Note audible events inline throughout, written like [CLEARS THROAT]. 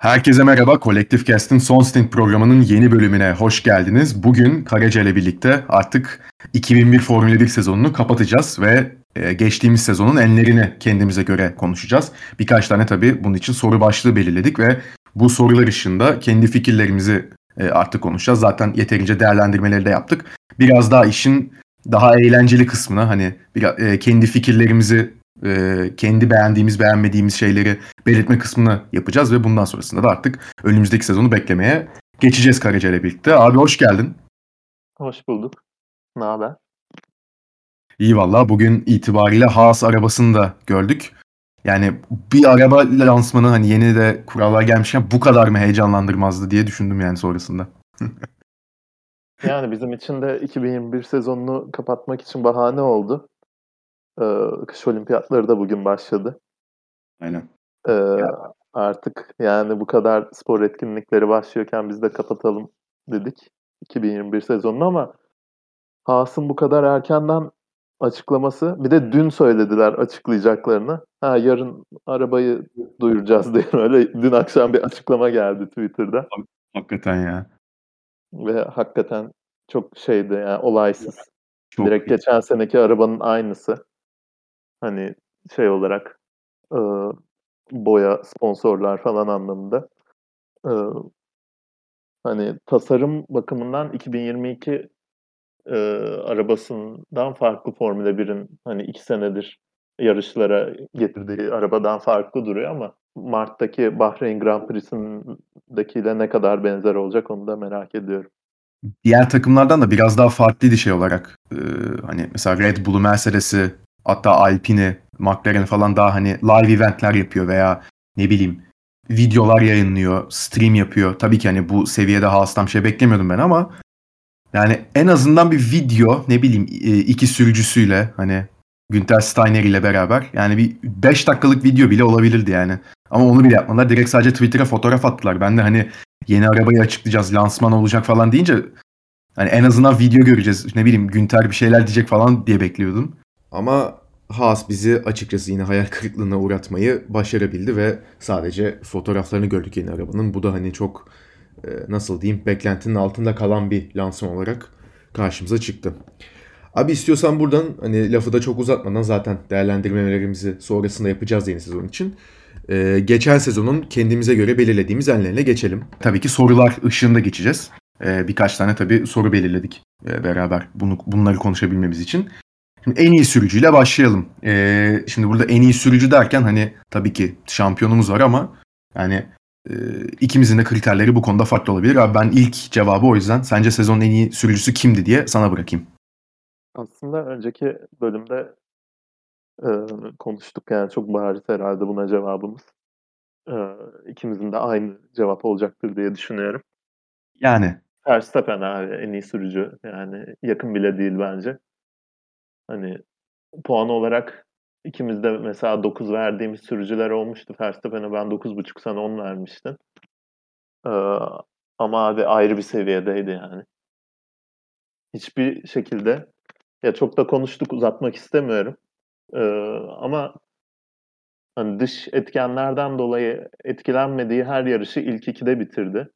Herkese merhaba. Kolektif Cast'in Son Stint programının yeni bölümüne hoş geldiniz. Bugün Karaca ile birlikte artık 2001 Formula 1 sezonunu kapatacağız ve e, geçtiğimiz sezonun enlerini kendimize göre konuşacağız. Birkaç tane tabii bunun için soru başlığı belirledik ve bu sorular ışığında kendi fikirlerimizi e, artık konuşacağız. Zaten yeterince değerlendirmeleri de yaptık. Biraz daha işin daha eğlenceli kısmına hani e, kendi fikirlerimizi e, kendi beğendiğimiz beğenmediğimiz şeyleri belirtme kısmını yapacağız ve bundan sonrasında da artık önümüzdeki sezonu beklemeye geçeceğiz Karaca ile birlikte. Abi hoş geldin. Hoş bulduk. Ne haber? İyi valla bugün itibariyle Haas arabasını da gördük. Yani bir araba lansmanı hani yeni de kurallar gelmişken bu kadar mı heyecanlandırmazdı diye düşündüm yani sonrasında. [LAUGHS] yani bizim için de 2021 sezonunu kapatmak için bahane oldu. Kış olimpiyatları da bugün başladı. Aynen. Ee, artık yani bu kadar spor etkinlikleri başlıyorken biz de kapatalım dedik 2021 sezonunu ama Haas'ın bu kadar erkenden açıklaması. Bir de dün söylediler açıklayacaklarını. Ha yarın arabayı duyuracağız [LAUGHS] diye öyle dün akşam bir açıklama geldi Twitter'da. Hakikaten ya. Ve hakikaten çok şeydi yani olaysız. Çok Direkt iyi. geçen seneki arabanın aynısı. Hani şey olarak e, boya, sponsorlar falan anlamında. E, hani tasarım bakımından 2022 e, arabasından farklı Formula 1'in hani iki senedir yarışlara getirdiği arabadan farklı duruyor ama Mart'taki Bahreyn Grand Prix'sindekiyle ne kadar benzer olacak onu da merak ediyorum. Diğer takımlardan da biraz daha farklıydı şey olarak. Ee, hani mesela Red Bull'u, Mercedes'i, hatta Alpine'i, McLaren falan daha hani live eventler yapıyor veya ne bileyim videolar yayınlıyor, stream yapıyor. Tabii ki hani bu seviyede Haas'tan şey beklemiyordum ben ama yani en azından bir video ne bileyim e, iki sürücüsüyle hani Günter Steiner ile beraber yani bir 5 dakikalık video bile olabilirdi yani. Ama onu bile yapmadılar. Direkt sadece Twitter'a fotoğraf attılar. Ben de hani yeni arabayı açıklayacağız, lansman olacak falan deyince hani en azından video göreceğiz. Ne bileyim Günter bir şeyler diyecek falan diye bekliyordum. Ama Haas bizi açıkçası yine hayal kırıklığına uğratmayı başarabildi ve sadece fotoğraflarını gördük yeni arabanın. Bu da hani çok e, nasıl diyeyim beklentinin altında kalan bir lansman olarak karşımıza çıktı. Abi istiyorsan buradan hani lafı da çok uzatmadan zaten değerlendirmelerimizi sonrasında yapacağız yeni sezon için. Ee, geçen sezonun kendimize göre belirlediğimiz enlerine geçelim. Tabii ki sorular ışığında geçeceğiz. Ee, birkaç tane tabii soru belirledik e, beraber bunu, bunları konuşabilmemiz için. Şimdi en iyi sürücüyle başlayalım. Ee, şimdi burada en iyi sürücü derken hani tabii ki şampiyonumuz var ama yani e, ikimizin de kriterleri bu konuda farklı olabilir. Abi ben ilk cevabı o yüzden sence sezonun en iyi sürücüsü kimdi diye sana bırakayım. Aslında önceki bölümde e, konuştuk yani çok bariz herhalde buna cevabımız. E, ikimizin de aynı cevap olacaktır diye düşünüyorum. Yani. Verstappen abi en iyi sürücü. Yani yakın bile değil bence. Hani puan olarak ikimiz de mesela 9 verdiğimiz sürücüler olmuştu. Verstappen'e ben 9.5 sana 10 vermiştim. Ee, ama abi ayrı bir seviyedeydi yani. Hiçbir şekilde ya çok da konuştuk uzatmak istemiyorum. Ee, ama hani dış etkenlerden dolayı etkilenmediği her yarışı ilk ikide bitirdi.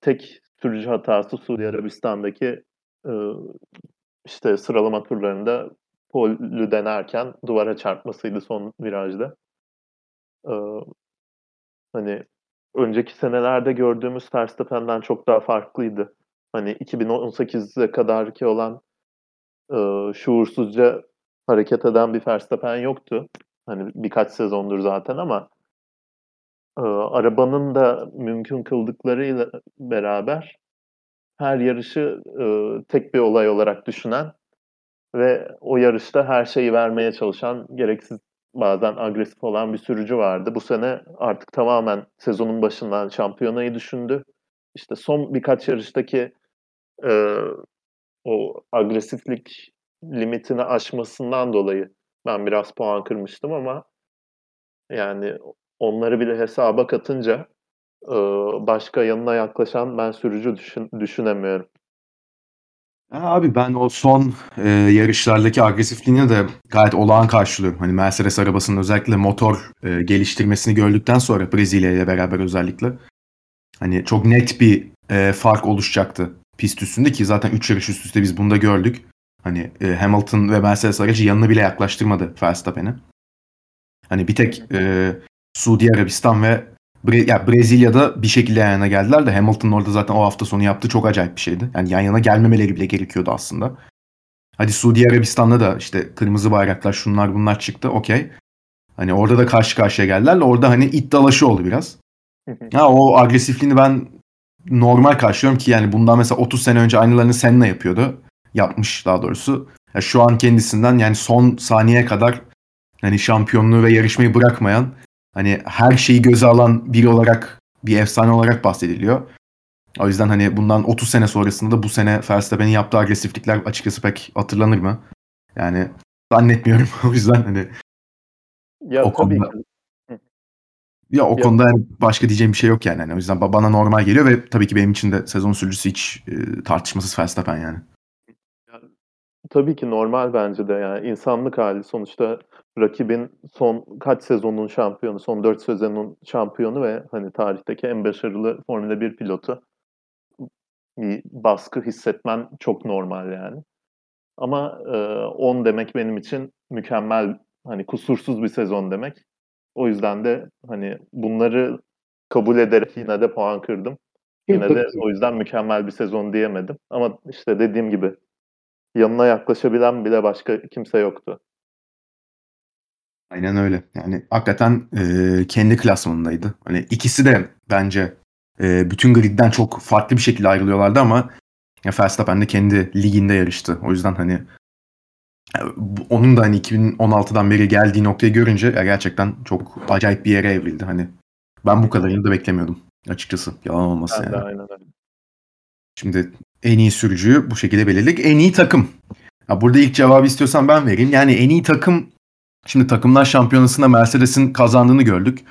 Tek sürücü hatası Suudi Arabistan'daki e, işte sıralama turlarında polü denerken duvara çarpmasıydı son virajda. Ee, hani önceki senelerde gördüğümüz Verstappen'den çok daha farklıydı. Hani 2018'e kadar ki olan e, şuursuzca hareket eden bir Verstappen yoktu. Hani birkaç sezondur zaten ama e, arabanın da mümkün kıldıklarıyla beraber her yarışı e, tek bir olay olarak düşünen ve o yarışta her şeyi vermeye çalışan, gereksiz bazen agresif olan bir sürücü vardı. Bu sene artık tamamen sezonun başından şampiyonayı düşündü. İşte son birkaç yarıştaki e, o agresiflik limitini aşmasından dolayı ben biraz puan kırmıştım ama yani onları bile hesaba katınca e, başka yanına yaklaşan ben sürücü düşün, düşünemiyorum. Abi ben o son e, yarışlardaki agresifliğini de gayet olağan karşılıyorum. Hani Mercedes arabasının özellikle motor e, geliştirmesini gördükten sonra Brezilya ile beraber özellikle hani çok net bir e, fark oluşacaktı pist üstünde ki zaten 3 yarış üst üste biz bunu da gördük. Hani e, Hamilton ve Mercedes aracı yanına bile yaklaştırmadı Verstappen'i. Hani bir tek e, Suudi Arabistan ve Bre- ya Brezilya'da bir şekilde yan yana geldiler de Hamilton orada zaten o hafta sonu yaptığı çok acayip bir şeydi. Yani yan yana gelmemeleri bile gerekiyordu aslında. Hadi Suudi Arabistan'da da işte kırmızı bayraklar şunlar bunlar çıktı okey. Hani orada da karşı karşıya geldiler de orada hani it dalaşı oldu biraz. [LAUGHS] Ha o agresifliğini ben normal karşılıyorum ki yani bundan mesela 30 sene önce aynılarını Senna yapıyordu. Yapmış daha doğrusu. Ya şu an kendisinden yani son saniyeye kadar hani şampiyonluğu ve yarışmayı bırakmayan hani her şeyi göze alan biri olarak bir efsane olarak bahsediliyor. O yüzden hani bundan 30 sene sonrasında da bu sene Verstappen'in yaptığı agresiflikler açıkçası pek hatırlanır mı? Yani zannetmiyorum. [LAUGHS] o yüzden hani Ya o konuda ki. ya o Ya konuda yani başka diyeceğim bir şey yok yani. Hani o yüzden ba- bana normal geliyor ve tabii ki benim için de sezon sürücüsü hiç e, tartışmasız Verstappen yani. Tabii ki normal bence de yani insanlık hali sonuçta rakibin son kaç sezonun şampiyonu, son 4 sezonun şampiyonu ve hani tarihteki en başarılı Formula 1 pilotu. Bir baskı hissetmen çok normal yani. Ama e, 10 demek benim için mükemmel, hani kusursuz bir sezon demek. O yüzden de hani bunları kabul ederek yine de puan kırdım. Yine de o yüzden mükemmel bir sezon diyemedim. Ama işte dediğim gibi yanına yaklaşabilen bile başka kimse yoktu. Aynen öyle. Yani hakikaten e, kendi klasmanındaydı. Hani ikisi de bence e, bütün gridden çok farklı bir şekilde ayrılıyorlardı ama ya Verstappen de kendi liginde yarıştı. O yüzden hani bu- onun da hani 2016'dan beri geldiği noktayı görünce ya gerçekten çok acayip bir yere evrildi. Hani ben bu kadarını da beklemiyordum açıkçası. Yalan olmasın yani. aynen öyle. Şimdi en iyi sürücüyü bu şekilde belirledik. En iyi takım. Ya burada ilk cevabı istiyorsan ben vereyim. Yani en iyi takım şimdi takımlar şampiyonasında Mercedes'in kazandığını gördük.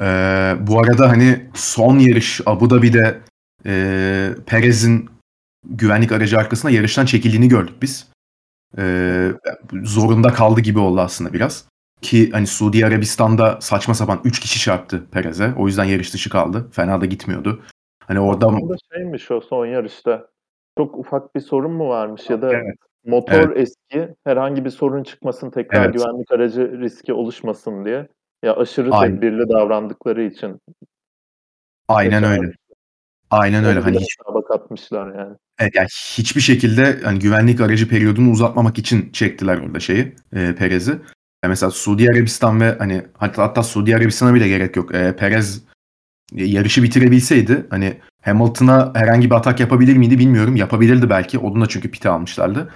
Ee, bu arada hani son yarış Abu Dhabi'de e, Perez'in güvenlik aracı arkasında yarıştan çekildiğini gördük biz. Ee, zorunda kaldı gibi oldu aslında biraz. Ki hani Suudi Arabistan'da saçma sapan 3 kişi çarptı Perez'e. O yüzden yarış dışı kaldı. Fena da gitmiyordu. Hani orada Aslında şeymiş o son yarışta. Çok ufak bir sorun mu varmış ya da Evet. Motor eski, herhangi bir sorun çıkmasın, tekrar Evet. güvenlik aracı riski oluşmasın diye. Ya aşırı Aynen. tedbirli davrandıkları için Aynen öyle. Aynen öyle. onu Hani bile hiç, hesaba katmışlar yani. evet, yani hiçbir şekilde hani güvenlik aracı periyodunu uzatmamak için çektiler orada şeyi, e, Perez'i. Ya mesela Suudi Arabistan ve hani hatta, hatta Suudi Arabistan'a bile gerek yok. E, Perez yarışı bitirebilseydi hani Hamilton'a herhangi bir atak yapabilir miydi bilmiyorum. Yapabilirdi belki. Onun da çünkü pite almışlardı.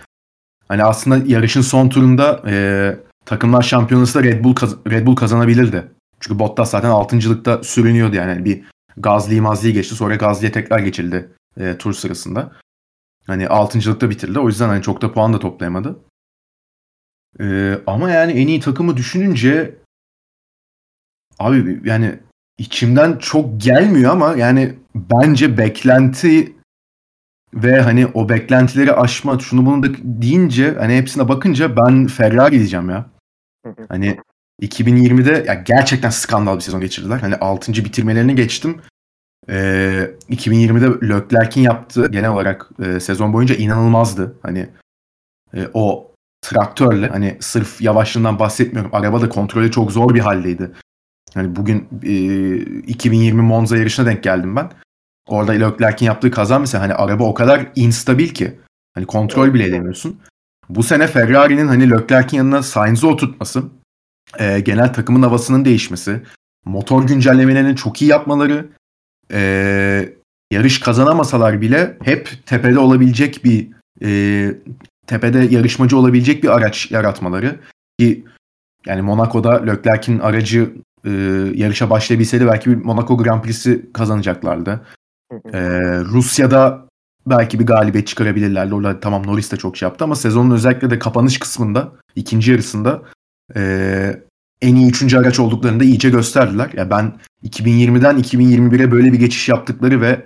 Hani aslında yarışın son turunda e, takımlar şampiyonası da Red Bull kaz- Red Bull kazanabilirdi. Çünkü Bottas zaten 6.lıkta sürünüyordu yani. Hani bir Gazli'yi Mazli'yi geçti. Sonra Gazli'ye tekrar geçildi e, tur sırasında. Hani 6.lıkta bitirdi. O yüzden hani çok da puan da toplayamadı. E, ama yani en iyi takımı düşününce abi yani içimden çok gelmiyor ama yani bence beklenti ve hani o beklentileri aşma şunu bunu da deyince hani hepsine bakınca ben Ferrari diyeceğim ya. Hani 2020'de ya gerçekten skandal bir sezon geçirdiler. Hani 6. bitirmelerini geçtim. Ee, 2020'de Leclerc'in yaptığı genel olarak e, sezon boyunca inanılmazdı. Hani e, o traktörle hani sırf yavaşlığından bahsetmiyorum. Araba da kontrolü çok zor bir haldeydi. Hani bugün e, 2020 Monza yarışına denk geldim ben. Orada Leclerc'in yaptığı kaza mesela hani araba o kadar instabil ki hani kontrol bile edemiyorsun. Bu sene Ferrari'nin hani Leclerc'in yanına Sainz'ı oturtması, e, genel takımın havasının değişmesi, motor güncellemelerinin çok iyi yapmaları, e, yarış kazanamasalar bile hep tepede olabilecek bir e, tepede yarışmacı olabilecek bir araç yaratmaları ki yani Monaco'da Leclerc'in aracı e, yarışa başlayabilseydi belki bir Monaco Grand Prix'si kazanacaklardı. Ee, Rusya'da belki bir galibiyet çıkarabilirlerdi. Orada tamam Norris de çok şey yaptı ama sezonun özellikle de kapanış kısmında, ikinci yarısında ee, en iyi üçüncü araç olduklarını da iyice gösterdiler. Ya ben 2020'den 2021'e böyle bir geçiş yaptıkları ve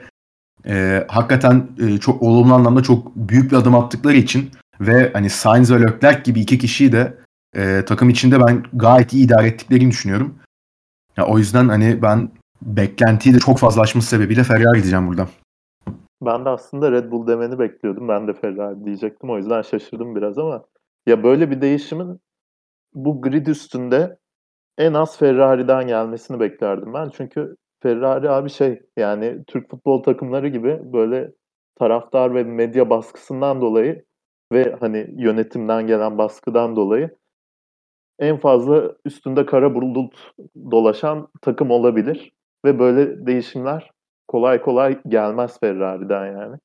ee, hakikaten e, çok olumlu anlamda çok büyük bir adım attıkları için ve hani Sainz ve Leclerc gibi iki kişiyi de e, takım içinde ben gayet iyi idare ettiklerini düşünüyorum. Ya, o yüzden hani ben beklentiyi de çok fazla aşması sebebiyle Ferrari diyeceğim burada. Ben de aslında Red Bull demeni bekliyordum. Ben de Ferrari diyecektim. O yüzden şaşırdım biraz ama ya böyle bir değişimin bu grid üstünde en az Ferrari'den gelmesini beklerdim ben. Çünkü Ferrari abi şey yani Türk futbol takımları gibi böyle taraftar ve medya baskısından dolayı ve hani yönetimden gelen baskıdan dolayı en fazla üstünde kara bulut dolaşan takım olabilir ve böyle değişimler kolay kolay gelmez Ferrari'den yani.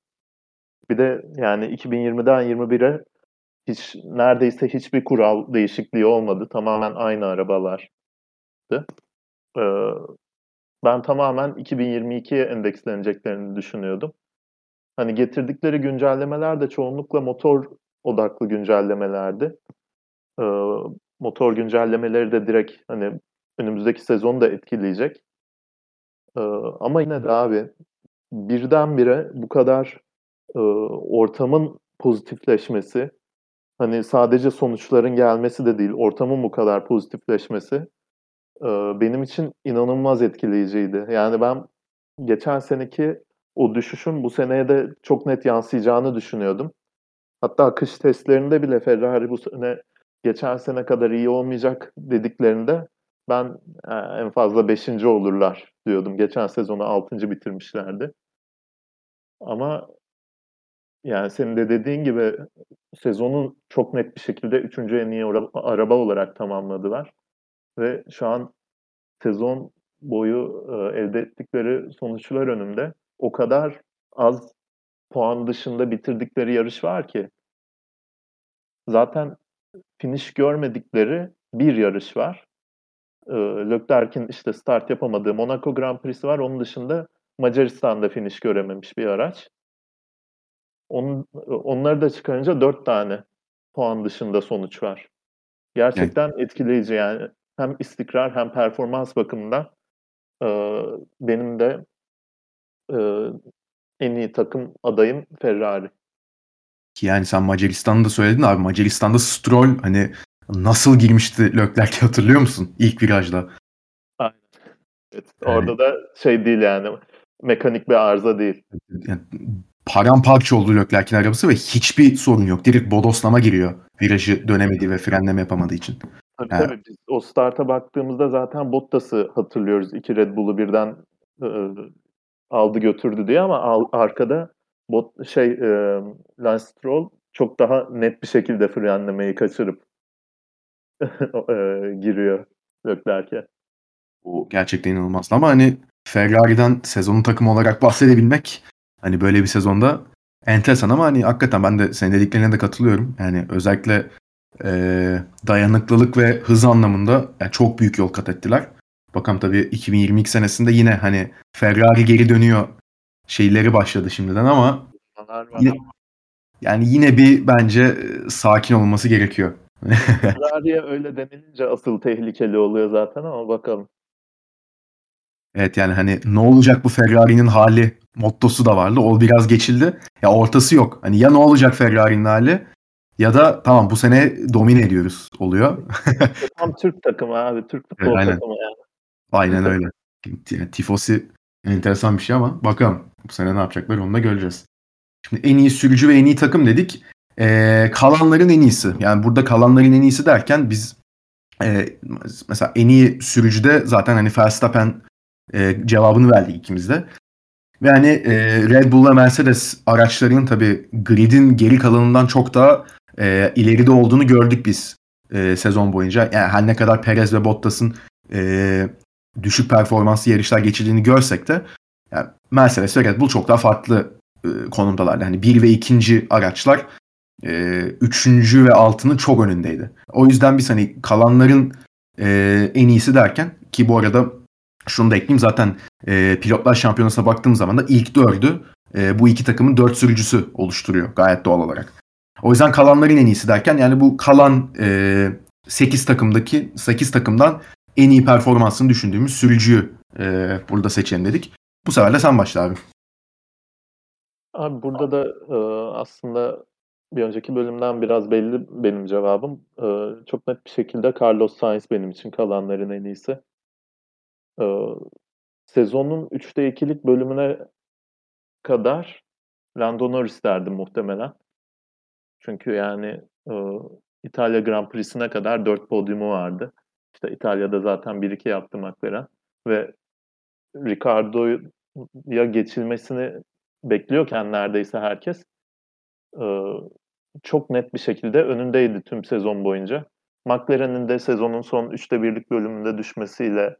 Bir de yani 2020'den 21'e hiç neredeyse hiçbir kural değişikliği olmadı. Tamamen aynı arabalar. Ee, ben tamamen 2022'ye endeksleneceklerini düşünüyordum. Hani getirdikleri güncellemeler de çoğunlukla motor odaklı güncellemelerdi. Ee, motor güncellemeleri de direkt hani önümüzdeki sezonu da etkileyecek. Ee, ama yine de abi birdenbire bu kadar e, ortamın pozitifleşmesi, hani sadece sonuçların gelmesi de değil, ortamın bu kadar pozitifleşmesi e, benim için inanılmaz etkileyiciydi. Yani ben geçen seneki o düşüşün bu seneye de çok net yansıyacağını düşünüyordum. Hatta kış testlerinde bile Ferrari bu sene geçen sene kadar iyi olmayacak dediklerinde ben e, en fazla 5. olurlar diyordum. Geçen sezonu 6. bitirmişlerdi. Ama yani senin de dediğin gibi sezonu çok net bir şekilde 3. en iyi araba olarak tamamladılar. Ve şu an sezon boyu e, elde ettikleri sonuçlar önünde o kadar az puan dışında bitirdikleri yarış var ki zaten finish görmedikleri bir yarış var. E, Leclerc'in işte start yapamadığı Monaco Grand Prix'si var. Onun dışında Macaristan'da finish görememiş bir araç. Onun, onları da çıkarınca dört tane puan dışında sonuç var. Gerçekten evet. etkileyici yani. Hem istikrar hem performans bakımından e, benim de e, en iyi takım adayım Ferrari. Ki yani sen Macaristan'da söyledin abi. Macaristan'da Stroll hani nasıl girmişti Leclerc'e hatırlıyor musun? İlk virajda. Aynen. Evet, yani, orada da şey değil yani mekanik bir arıza değil. Yani, paramparça oldu Leclerc'in arabası ve hiçbir sorun yok. Direkt bodoslama giriyor virajı dönemediği ve frenleme yapamadığı için. Tabii yani. tabii biz o starta baktığımızda zaten Bottas'ı hatırlıyoruz. İki Red Bull'u birden e, aldı götürdü diye ama al, arkada bot şey e, Lance Stroll çok daha net bir şekilde frenlemeyi kaçırıp giriyor Leclerc'e. O gerçekten inanılmaz. Ama hani Ferrari'den sezonun takımı olarak bahsedebilmek hani böyle bir sezonda enteresan ama hani hakikaten ben de senin dediklerine de katılıyorum. Yani özellikle e, dayanıklılık ve hız anlamında yani çok büyük yol kat ettiler. Bakalım tabii 2022 senesinde yine hani Ferrari geri dönüyor şeyleri başladı şimdiden ama yine, yani yine bir bence sakin olması gerekiyor. [LAUGHS] Ferrari'ye öyle denilince asıl tehlikeli oluyor zaten ama bakalım. Evet yani hani ne olacak bu Ferrari'nin hali mottosu da vardı. O biraz geçildi. Ya ortası yok. Hani ya ne olacak Ferrari'nin hali ya da tamam bu sene domine ediyoruz oluyor. Tam Türk takımı abi. Türk futbol evet, aynen. takımı yani. Aynen öyle. Yani, tifosi enteresan bir şey ama bakalım bu sene ne yapacaklar onu da göreceğiz. Şimdi en iyi sürücü ve en iyi takım dedik. Ee, kalanların en iyisi. Yani burada kalanların en iyisi derken biz e, mesela en iyi sürücüde zaten hani Verstappen e, cevabını verdik ikimiz de. Ve hani e, Red Bull ve Mercedes araçlarının tabii gridin geri kalanından çok daha e, ileride olduğunu gördük biz e, sezon boyunca. Yani her ne kadar Perez ve Bottas'ın e, düşük performanslı yarışlar geçirdiğini görsek de yani Mercedes ve Red Bull çok daha farklı e, konumdalardı. Hani bir ve ikinci araçlar e, üçüncü ve altının çok önündeydi. O yüzden biz hani kalanların e, en iyisi derken ki bu arada şunu da ekleyeyim zaten e, pilotlar şampiyonasına baktığım zaman da ilk dördü e, bu iki takımın dört sürücüsü oluşturuyor gayet doğal olarak. O yüzden kalanların en iyisi derken yani bu kalan e, 8 takımdaki 8 takımdan en iyi performansını düşündüğümüz sürücüyü e, burada seçelim dedik. Bu sefer de sen başla abi. Abi burada da e, aslında bir önceki bölümden biraz belli benim cevabım. E, çok net bir şekilde Carlos Sainz benim için kalanların en iyisi. E, sezonun 3'te 2'lik bölümüne kadar Lando Norris derdim muhtemelen. Çünkü yani, ııı, İtalya Grand Prix'sine kadar 4 podyumu vardı. İşte İtalya'da zaten 1-2 yaptı McLaren ve Ricardo'ya geçilmesini bekliyorken neredeyse herkes, ııı, çok net bir şekilde önündeydi tüm sezon boyunca. McLaren'in de sezonun son 3'te 1'lik bölümünde düşmesiyle,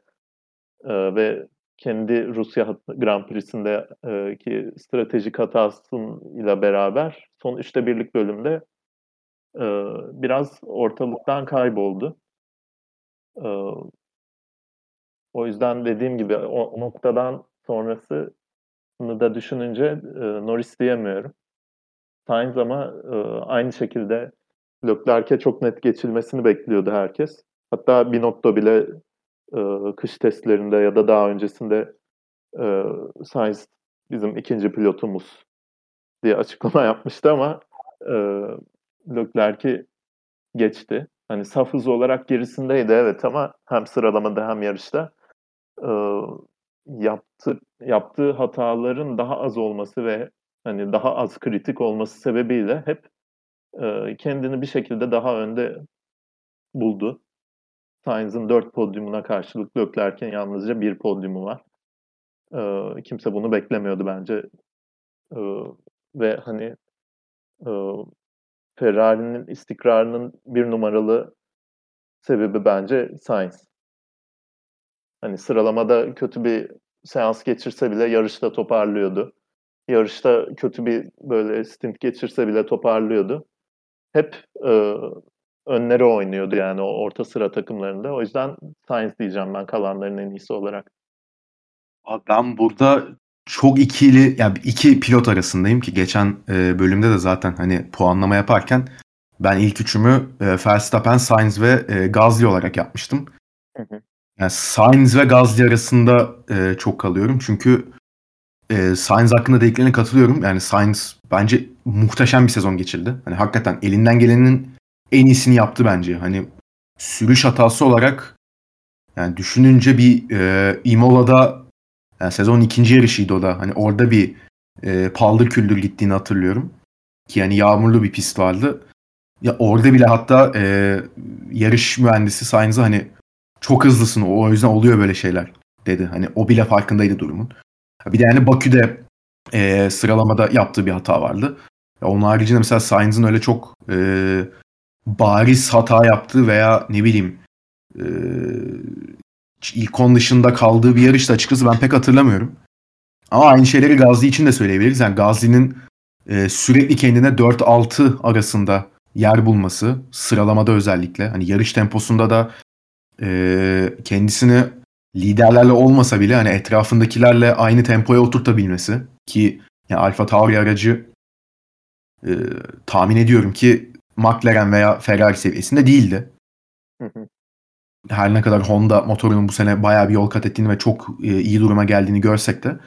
eee, ve kendi Rusya Grand Prix'sinde eee, ki stratejik hatasıyla beraber son 3'te 1'lik bölümde, eee, biraz ortalıktan kayboldu. Eee o yüzden dediğim gibi o noktadan sonrasını da düşününce, eee, Norris diyemiyorum. Sainz ama, ııı, aynı şekilde Leclerc'e çok net geçilmesini bekliyordu herkes. Hatta Binotto bile, ııı, kış testlerinde ya da daha öncesinde, eee, Sainz bizim 2'nci pilotumuz diye açıklama [LAUGHS] yapmıştı ama, eee, Leclerc'i geçti. Hani saf hız olarak gerisindeydi evet ama hem sıralamada hem yarışta. Iıı, yaptı yaptığı hataların daha az olması ve, hani, daha az kritik olması sebebiyle hep, eee, kendini bir şekilde daha önde buldu. Sainz'ın 4 podyumuna karşılık Leclerc'in yalnızca 1 podyumu var. Eee, kimse bunu beklemiyordu bence. Iıı, ve, hani, ııı, Ferrari'nin istikrarının 1 numaralı sebebi bence Sainz. Hani, sıralamada kötü bir seans geçirse bile yarışta toparlıyordu. Yarışta kötü bir, böyle, stint geçirse bile toparlıyordu. Hep, ııı, önlere oynuyordu, yani, o orta sıra takımlarında. O yüzden Sainz diyeceğim ben kalanların en iyisi olarak. Abi, ben burada çok ikili, ya 2 pilot arasındayım ki geçen, eee, bölümde de zaten, hani, puanlama yaparken ben ilk üçümü, eee, Verstappen, Sainz ve, eee, Gasly olarak yapmıştım. Hı hı. Yani, Sainz ve Gasly arasında, eee, çok kalıyorum. Çünkü, eee, Sainz hakkında dediklerine katılıyorum. Yani, Sainz bence muhteşem bir sezon geçirdi. Hani, hakikaten elinden gelenin en iyisini yaptı bence. Hani, sürüş hatası olarak, yani, düşününce bir, eee, Imola'da, yani, sezonun 2'nci yarışıydı o da. Hani, orada bir, eee, paldır küldür gittiğini hatırlıyorum. Ki, hani, yağmurlu bir pist vardı. Ya, orada bile hatta, eee, yarış mühendisi Sainz'a, hani, "Çok hızlısın, o yüzden oluyor böyle şeyler." dedi. Hani, o bile farkındaydı durumun. Bir de, yani, Bakü'de, eee, sıralamada yaptığı bir hata vardı. Ya, onun haricinde mesela Sainz'ın öyle çok, eee, bariz hata yaptığı veya ne bileyim, ilk 10 dışında kaldığı bir yarış da açıkçası ben pek hatırlamıyorum. Ama aynı şeyleri Gasly için de söyleyebiliriz. Yani, Gasly'nin, eee, sürekli kendine 4-6 arasında yer bulması, sıralamada özellikle, hani, yarış temposunda da, eee, kendisini liderlerle olmasa bile, hani, etrafındakilerle aynı tempoya oturtabilmesi ki ya AlphaTauri aracı, eee, tahmin ediyorum ki McLaren veya Ferrari seviyesinde değildi. Hı hı. Her ne kadar Honda motorunun bu sene bayağı bir yol kat ettiğini ve çok, eee, iyi duruma geldiğini görsek de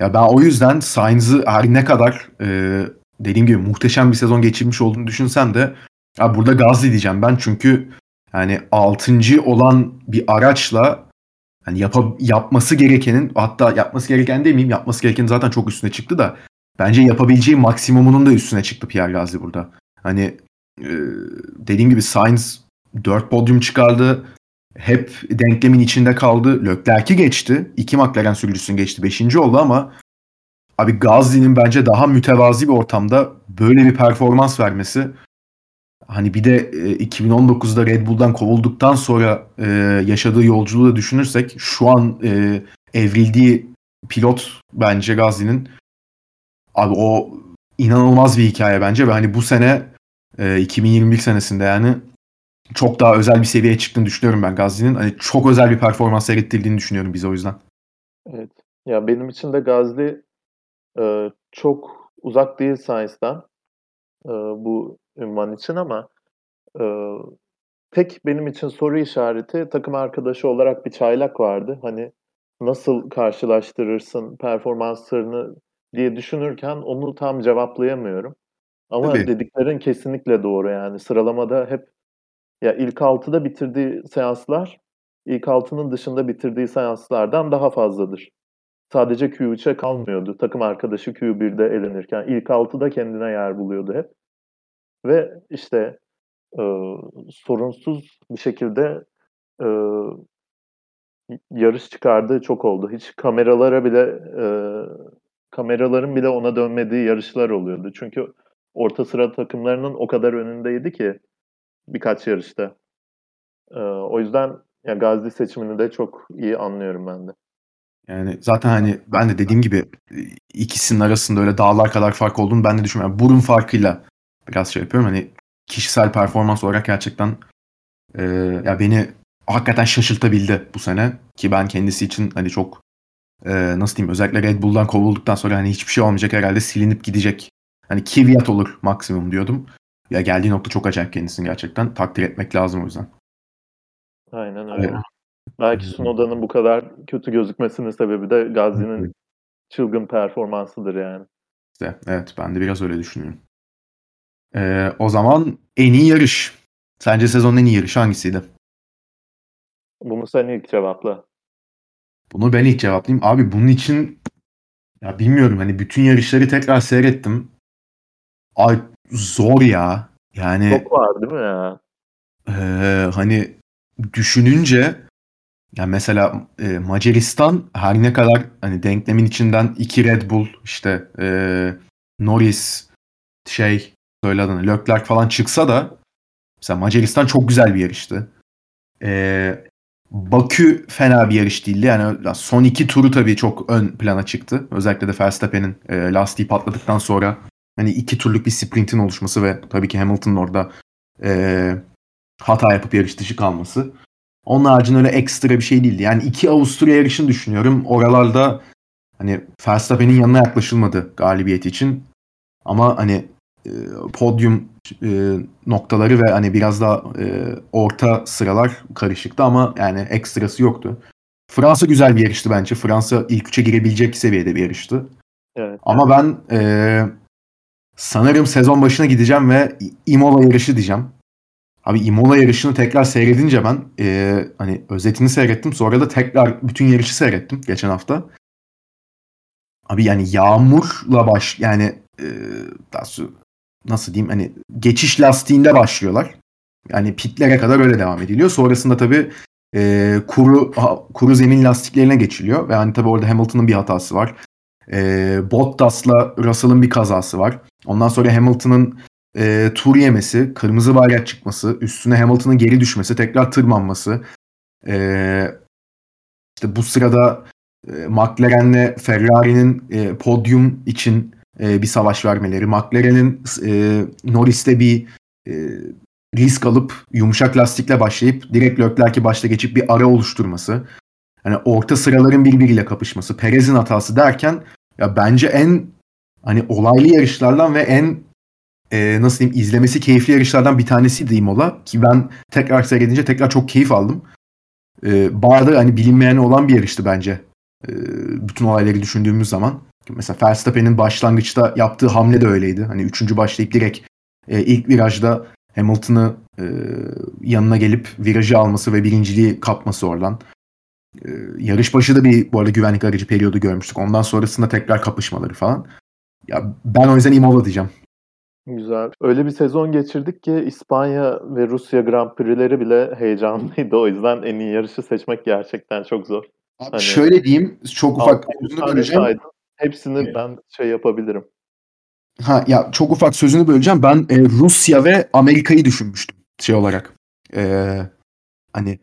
ya, ben o yüzden Sainz'ı her ne kadar, eee, dediğim gibi muhteşem bir sezon geçirmiş olduğunu düşünsem de ya, burada Gasly diyeceğim ben. Çünkü, yani, 6'ncı olan bir araçla, hani, yapa yapması gerekenin hatta yapması gereken demeyeyim, yapması gerekenin zaten çok üstüne çıktı da bence yapabileceği maksimumunun da üstüne çıktı Pierre Gasly burada. Hani, eee, dediğim gibi Sainz 4 podyum çıkardı. Hep denklemin içinde kaldı. Leclerc'i geçti. 2 McLaren sürücüsünü geçti. 5'inci oldu ama abi Gasly'nin bence daha mütevazi bir ortamda böyle bir performans vermesi, hani, bir de, eee, 2019'da Red Bull'dan kovulduktan sonra, eee, yaşadığı yolculuğu da düşünürsek şu an, eee, evrildiği pilot bence Gasly'nin. Abi o inanılmaz bir hikâye bence ve, hani, bu sene, eee, 2021 senesinde, yani, çok daha özel bir seviyeye çıktığını düşünüyorum ben Gasly'nin. Hani, çok özel bir performans seyrettirdiğini düşünüyorum bize o yüzden. Evet. Ya, benim için de Gasly, eee, çok uzak değil Sainz'dan, eee, bu ünvan için ama, eee, tek benim için soru işareti takım arkadaşı olarak bir çaylak vardı. Hani, nasıl karşılaştırırsın performanslarını diye düşünürken onu tam cevaplayamıyorum. Ama Tabii. dediklerin kesinlikle doğru, yani, sıralamada hep ya, ilk 6'da bitirdiği seanslar ilk 6'nın dışında bitirdiği seanslardan daha fazladır. Sadece Q3'e kalmıyordu. Takım arkadaşı Q1'de elenirken. ilk 6'da kendine yer buluyordu hep. Ve işte e, sorunsuz bir şekilde e, yarış çıkardığı çok oldu. Hiç kameralara bile e, kameraların bile ona dönmediği yarışlar oluyordu. Çünkü orta sıra takımlarının o kadar önündeydi ki birkaç yarışta. E, o yüzden ya Gazi seçimini de çok iyi anlıyorum ben de. Yani zaten hani ben de dediğim gibi ikisinin arasında öyle dağlar kadar fark olduğunu ben de düşünmüyorum. Yani burun farkıyla biraz şey yapıyorum. Hani kişisel performans olarak gerçekten e, ya beni hakikaten şaşırtabildi bu sene ki ben kendisi için hani çok e, nasıl diyeyim özellikle Red Bull'dan kovulduktan sonra hani hiçbir şey olmayacak herhalde silinip gidecek. Hani Kvyat olur maksimum diyordum. Ya geldiği nokta çok acayip kendisini gerçekten. Takdir etmek lazım o yüzden. Aynen öyle. Evet. Belki Sunoda'nın bu kadar kötü gözükmesinin sebebi de Gazi'nin çılgın performansıdır yani. İşte, evet ben de biraz öyle düşünüyorum. Ee, o zaman en iyi yarış. Sence sezonun en iyi yarışı hangisiydi? Bunu sen ilk cevapla. Bunu ben ilk cevaplayayım. Abi bunun için ya bilmiyorum hani bütün yarışları tekrar seyrettim. Ay zor ya. Yani çok var değil mi ya? E, hani düşününce ya mesela e, Macaristan her ne kadar hani denklemin içinden iki Red Bull işte e, Norris şey söyle adını Leclerc falan çıksa da mesela Macaristan çok güzel bir yarıştı. E, Bakü fena bir yarış değildi. Yani son iki turu tabii çok ön plana çıktı. Özellikle de Verstappen'in e, lastiği patladıktan sonra hani iki turluk bir sprintin oluşması ve tabii ki Hamilton'ın orada e, hata yapıp yarış dışı kalması. Onun haricinde öyle ekstra bir şey değildi. Yani iki Avusturya yarışını düşünüyorum. Oralarda hani Verstappen'in yanına yaklaşılmadı galibiyet için. Ama hani e, podyum e, noktaları ve hani biraz daha e, orta sıralar karışıktı ama yani ekstrası yoktu. Fransa güzel bir yarıştı bence. Fransa ilk üçe girebilecek seviyede bir yarıştı. Evet. Ama ben e, sanırım sezon başına gideceğim ve Imola yarışı diyeceğim. Abi Imola yarışını tekrar seyredince ben e, hani özetini seyrettim. Sonra da tekrar bütün yarışı seyrettim geçen hafta. Abi yani yağmurla baş yani e, daha nasıl diyeyim hani geçiş lastiğinde başlıyorlar. Yani pitlere kadar öyle devam ediliyor. Sonrasında tabii e, kuru kuru zemin lastiklerine geçiliyor ve hani tabii orada Hamilton'ın bir hatası var. E, Bottas'la Russell'ın bir kazası var. Ondan sonra Hamilton'ın e, tur yemesi, kırmızı bayrak çıkması, üstüne Hamilton'ın geri düşmesi, tekrar tırmanması. E, işte bu sırada e, McLaren'le Ferrari'nin e, podyum için e, bir savaş vermeleri, McLaren'in e, Norris'le bir e, risk alıp yumuşak lastikle başlayıp direkt Leclerc'i başta geçip bir ara oluşturması. Hani orta sıraların birbiriyle kapışması, Perez'in hatası derken ya bence en hani olaylı yarışlardan ve en e, nasıl diyeyim izlemesi keyifli yarışlardan bir tanesiydi Imola ki ben tekrar seyredince tekrar çok keyif aldım. E, bayağı hani bilinmeyeni olan bir yarıştı bence. E, bütün olayları düşündüğümüz zaman. Mesela Verstappen'in başlangıçta yaptığı hamle de öyleydi. Hani üçüncü başlayıp direkt e, ilk virajda Hamilton'ı e, yanına gelip virajı alması ve birinciliği kapması oradan. E, yarış başı da bir bu arada güvenlik aracı periyodu görmüştük. Ondan sonrasında tekrar kapışmaları falan. Ya ben o yüzden Imola diyeceğim. Güzel. Öyle bir sezon geçirdik ki İspanya ve Rusya Grand Prix'leri bile heyecanlıydı. O yüzden en iyi yarışı seçmek gerçekten çok zor. Abi hani, şöyle diyeyim, çok ufak sözünü böleceğim. Saydım. Hepsini evet. ben şey yapabilirim. Ha ya çok ufak sözünü böleceğim. Ben e, Rusya ve Amerika'yı düşünmüştüm şey olarak. E, hani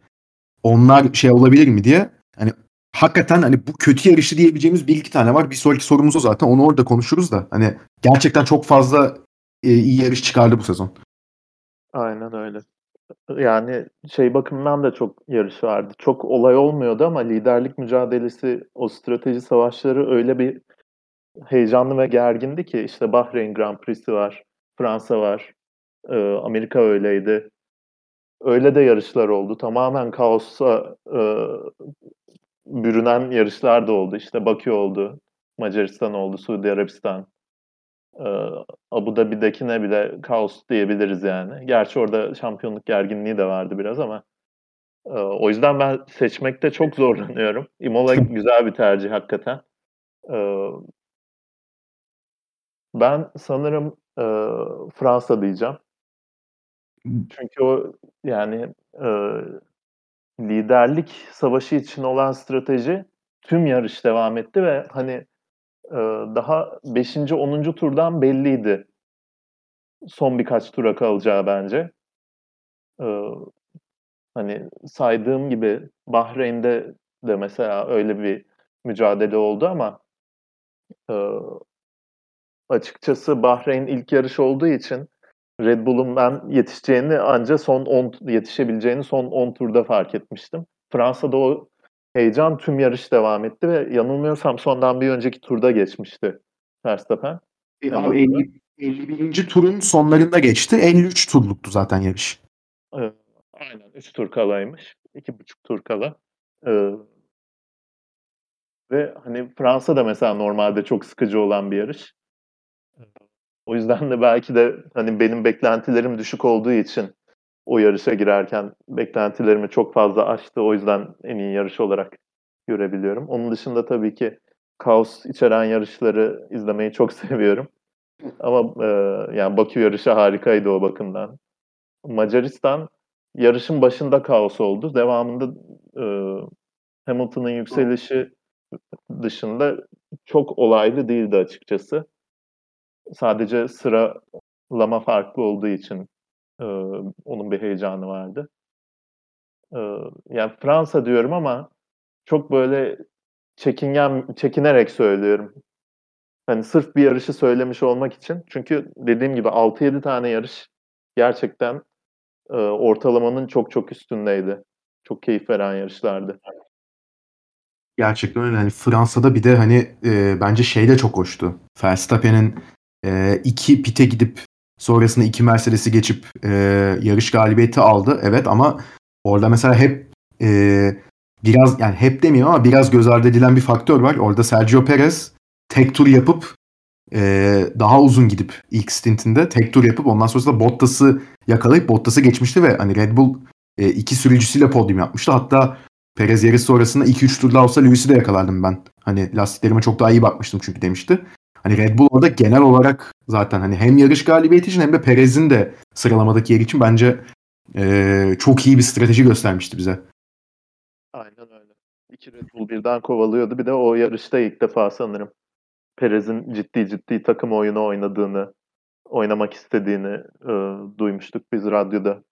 onlar şey olabilir mi diye. Hani hakikaten hani bu kötü yarışı diyebileceğimiz bir iki tane var. Bir sonraki sorumuz o zaten. Onu orada konuşuruz da. Hani gerçekten çok fazla e, iyi yarış çıkardı bu sezon. Aynen öyle. Yani şey bakımından da çok yarış vardı. Çok olay olmuyordu ama liderlik mücadelesi, o strateji savaşları öyle bir heyecanlı ve gergindi ki işte Bahreyn Grand Prix'si var, Fransa var, e, Amerika öyleydi. Öyle de yarışlar oldu. Tamamen kaosa e, bürünen yarışlar da oldu. İşte Bakü oldu, Macaristan oldu, Suudi Arabistan. E, Abu Dhabi'dekine bile kaos diyebiliriz yani. Gerçi orada şampiyonluk gerginliği de vardı biraz ama o yüzden ben seçmekte çok zorlanıyorum. [LAUGHS] Imola güzel bir tercih hakikaten. Ben sanırım, Fransa diyeceğim. Çünkü o, yani, liderlik savaşı için olan strateji tüm yarış devam etti ve, hani, daha 5'inci 10'uncu turdan belliydi son birkaç tura kalacağı bence. Hani, saydığım gibi Bahreyn'de de mesela öyle bir mücadele oldu ama, açıkçası Bahreyn ilk yarış olduğu için Red Bull'un ben yetişeceğini anca son 10 yetişebileceğini son 10 turda fark etmiştim. Fransa'da o heyecan tüm yarış devam etti ve yanılmıyorsam sondan bir önceki turda geçmişti Verstappen. E, abi 50, 51. turun sonlarında geçti. 53 turluktu zaten yarış. Eee, aynen 3 tur kalaymış. 2,5 tur kala. Eee ve hani Fransa da mesela normalde çok sıkıcı olan bir yarış. O yüzden de belki de hani benim beklentilerim düşük olduğu için o yarışa girerken beklentilerimi çok fazla aştı. O yüzden en iyi yarış olarak görebiliyorum. Onun dışında tabii ki kaos içeren yarışları izlemeyi çok [LAUGHS] seviyorum. Ama, eee, yani Bakü yarışı harikaydı o bakımdan. Macaristan yarışın başında kaos oldu. Devamında, eee, Hamilton'ın yükselişi dışında çok olaylı değildi açıkçası. Sadece sıralama farklı olduğu için, eee, onun bir heyecanı vardı. Eee, yani Fransa diyorum ama çok böyle çekingen çekinerek söylüyorum. Hani sırf bir yarışı söylemiş olmak için. Çünkü dediğim gibi 6-7 tane yarış gerçekten, eee, ortalamanın çok çok üstündeydi. Çok keyif veren yarışlardı. Gerçekten öyle. Hani Fransa'da bir de hani, eee, bence şey de çok hoştu. Verstappen'in, eee, 2 pit'e gidip sonrasında 2 Mercedes'i geçip, eee, yarış galibiyeti aldı. Evet ama orada mesela hep, eee, biraz yani hep demeyeyim ama biraz göz ardı edilen bir faktör var. Orada Sergio Perez tek tur yapıp, eee, daha uzun gidip ilk stintinde tek tur yapıp ondan sonrasında Bottas'ı yakalayıp Bottas'ı geçmişti ve hani Red Bull, eee, 2 sürücüsüyle podyum yapmıştı. Hatta Perez yarış sonrasında 2-3 tur daha olsa Lewis'i de yakalardım ben. Hani lastiklerime çok daha iyi bakmıştım çünkü demişti. Hani Red Bull orada genel olarak zaten hani hem yarış galibiyeti için hem de Perez'in de sıralamadaki yeri için bence eee, çok iyi bir strateji göstermişti bize. Aynen öyle. 2 Red Bull birden kovalıyordu. Bir de o yarışta ilk defa sanırım Perez'in ciddi ciddi takım oyunu oynadığını, oynamak istediğini, eee, duymuştuk biz radyoda.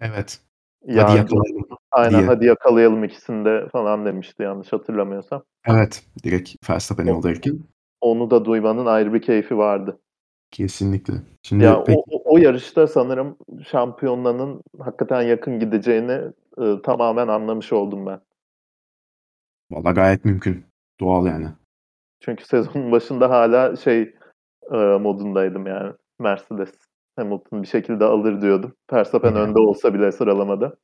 Evet. Hadi Yarın yakalayalım Aynen, diye. hadi yakalayalım ikisini de falan demişti yanlış hatırlamıyorsam. Evet. Direkt Verstappen O yoldayken. Onu da duymanın ayrı bir keyfi vardı. Kesinlikle. Şimdi Ya, peki o o yarışta sanırım şampiyonluğunun hakikaten yakın gideceğini, ııı, tamamen anlamış oldum ben. Valla gayet mümkün. Doğal yani. Çünkü sezonun [LAUGHS] başında hâlâ şey, eee, modundaydım yani. Mercedes Hamilton bir şekilde alır diyordum. Verstappen önde olsa bile sıralamada.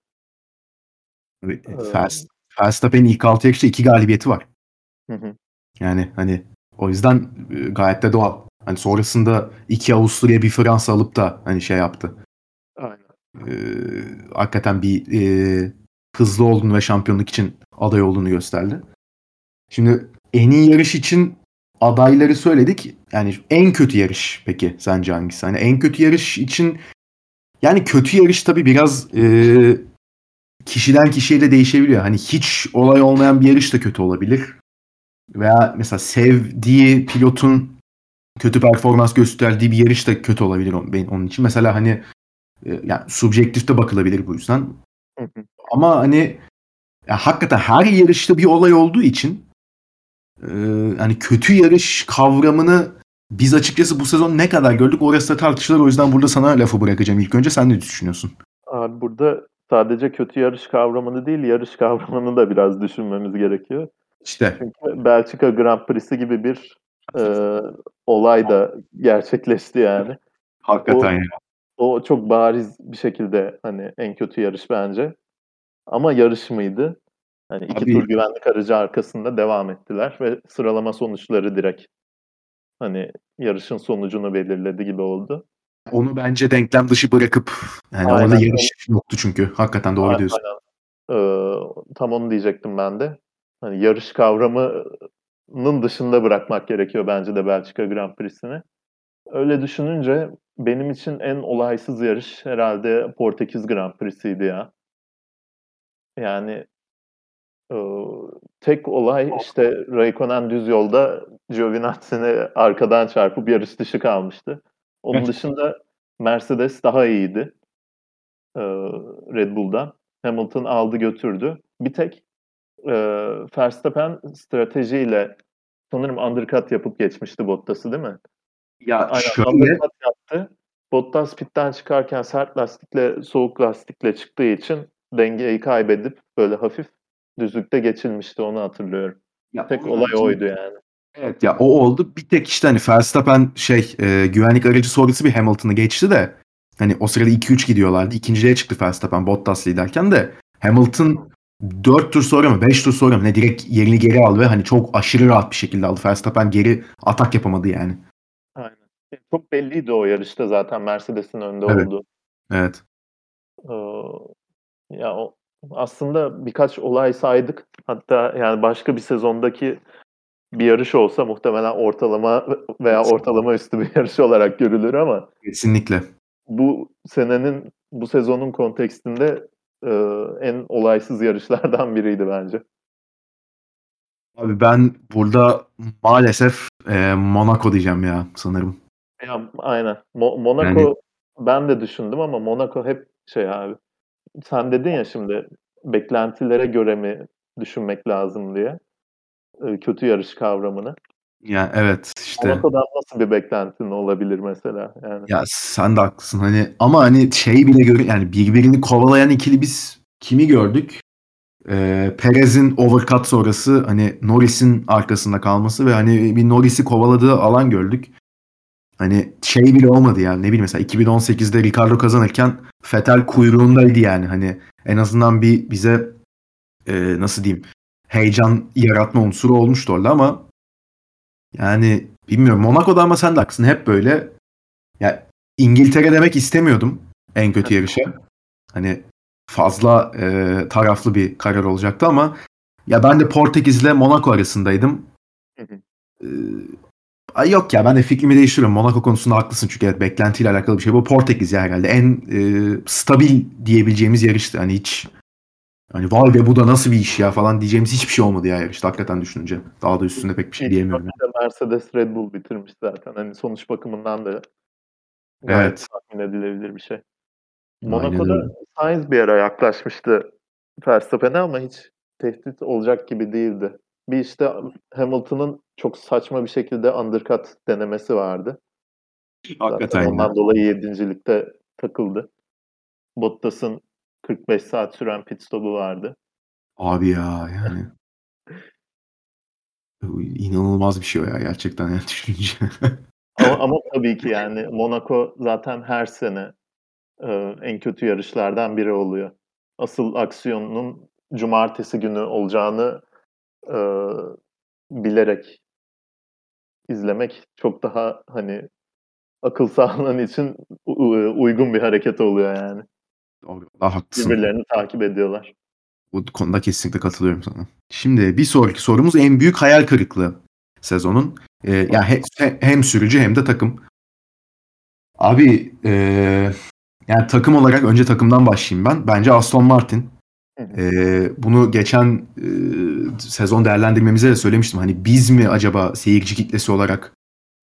Ve, eee, Eee Vers Verstappen'in ilk 6 yarışta 2 galibiyeti var. Hı hı. Yani hani o yüzden, eee, gayet de doğal. Hani sonrasında 2 Avusturya, 1 Fransa alıp da hani şey yaptı. Aynen. Eee, hakikaten bir, eee, hızlı olduğunu ve şampiyonluk için aday olduğunu gösterdi. Şimdi en iyi yarış için adayları söyledik. Yani en kötü yarış peki sence hangisi? Hani en kötü yarış için yani kötü yarış tabii biraz, eee, kişiden kişiye de değişebiliyor. Hani hiç olay olmayan bir yarış da kötü olabilir. Veya mesela sevdiği pilotun kötü performans gösterdiği bir yarış da kötü olabilir onun için. Mesela hani, eee, yani subjektif de bakılabilir bu yüzden. Hı hı. Ama hani ya hakikaten her yarışta bir olay olduğu için, eee, hani kötü yarış kavramını biz açıkçası bu sezon ne kadar gördük orası da tartışılır. O yüzden burada sana lafı bırakacağım ilk önce. Sen ne düşünüyorsun? Abi burada sadece kötü yarış kavramını değil, yarış kavramını da biraz düşünmemiz gerekiyor. İşte. Çünkü Belçika Grand Prix'si gibi bir, eee, olay da gerçekleşti yani. O Hakikaten ya. o çok bariz bir şekilde hani en kötü yarış bence. Ama yarış mıydı? Hani 2 tur Abi güvenlik aracı arkasında devam ettiler ve sıralama sonuçları direkt hani yarışın sonucunu belirledi gibi oldu. Onu bence denklem dışı bırakıp yani orada Aynen. yarış yoktu çünkü. Hakikaten doğru Aynen, diyorsun. aynen. tam onu diyecektim ben de. Hani yarış kavramının dışında bırakmak gerekiyor bence de Belçika Grand Prix'sini. Öyle düşününce benim için en olaysız yarış herhalde Portekiz Grand Prix'siydi ya. Yani tek olay işte Raikkonen düz yolda Giovinazzi'ni arkadan çarpıp yarış dışı kalmıştı. Onun dışında Mercedes daha iyiydi Red Bull'dan. Hamilton aldı götürdü. Bir tek Verstappen stratejiyle sanırım undercut yapıp geçmişti Bottas'ı değil mi? Ya Aynen, şöyle... undercut yaptı. Bottas pitten çıkarken sert lastikle soğuk lastikle çıktığı için dengeyi kaybedip böyle hafif düzlükte geçilmişti onu hatırlıyorum. Ya, tek olay için... oydu yani. Evet ya o oldu. Bir tek işte hani Verstappen şey e, güvenlik aracı sonrası bir Hamilton'ı geçti de hani o sırada 2-3 gidiyorlardı. İkinciliğe çıktı Verstappen Bottas liderken de Hamilton 4 tur sonra mı 5 tur sonra mı ne direkt yerini geri aldı ve hani çok aşırı rahat bir şekilde aldı. Verstappen geri atak yapamadı yani. Aynen. E, çok belliydi o yarışta zaten Mercedes'in önde evet. olduğu. Evet. Ee, ya o, aslında birkaç olay saydık. Hatta yani başka bir sezondaki bir yarış olsa muhtemelen ortalama veya ortalama üstü bir yarış olarak görülür ama kesinlikle. Bu senenin bu sezonun kontekstinde e, en olaysız yarışlardan biriydi bence. Abi ben burada maalesef e, Monaco diyeceğim ya sanırım. Ya, aynen. Mo- Monaco yani... ben de düşündüm ama Monaco hep şey abi. Sen dedin ya şimdi beklentilere göre mi düşünmek lazım diye. E, kötü yarış kavramını. Ya evet işte. Monaco'dan nasıl bir beklentin olabilir mesela? Yani. Ya sen de haklısın hani ama hani şey bile gör yani birbirini kovalayan ikili biz kimi gördük? Ee, Perez'in overcut sonrası hani Norris'in arkasında kalması ve hani bir Norris'i kovaladığı alan gördük. Hani şey bile olmadı yani ne bileyim mesela 2018'de Ricardo kazanırken Fetel kuyruğundaydı yani hani en azından bir bize e, nasıl diyeyim heyecan yaratma unsuru olmuştu orada ama yani bilmiyorum Monaco'da ama sen de haklısın hep böyle ya İngiltere demek istemiyordum en kötü yarışa. Hani fazla e, taraflı bir karar olacaktı ama ya ben de Portekiz'le Monaco arasındaydım. Ee, ay yok ya ben de fikrimi değiştiriyorum. Monaco konusunda haklısın çünkü evet beklentiyle alakalı bir şey. Bu Portekiz ya herhalde en e, stabil diyebileceğimiz yarıştı. Hani hiç Hani vay be bu da nasıl bir iş ya falan diyeceğimiz hiçbir şey olmadı ya işte hakikaten düşününce. Daha da üstünde pek bir şey diyemiyorum. Mercedes Red Bull bitirmiş zaten. Hani sonuç bakımından da evet. tahmin edilebilir bir şey. Monaco'da Sainz bir ara yaklaşmıştı Verstappen'e ama hiç tehdit olacak gibi değildi. Bir işte Hamilton'ın çok saçma bir şekilde undercut denemesi vardı. Hakikaten. Zaten ondan dolayı yedincilikte takıldı. Bottas'ın 45 saat süren pit stopu vardı. Abi ya yani. inanılmaz bir şey o ya gerçekten yani [LAUGHS] düşününce. ama, ama tabii ki yani Monaco zaten her sene e, en kötü yarışlardan biri oluyor. Asıl aksiyonun cumartesi günü olacağını e, bilerek izlemek çok daha hani akıl [LAUGHS] sağlığın için uygun bir hareket oluyor yani. Daha haklısın. Birbirlerini takip ediyorlar. Bu konuda kesinlikle katılıyorum sana. Şimdi bir sonraki sorumuz en büyük hayal kırıklığı sezonun. Ee, yani he, hem sürücü hem de takım. Abi e, yani takım olarak önce takımdan başlayayım ben. Bence Aston Martin. E, bunu geçen e, sezon değerlendirmemize de söylemiştim. Hani biz mi acaba seyirci kitlesi olarak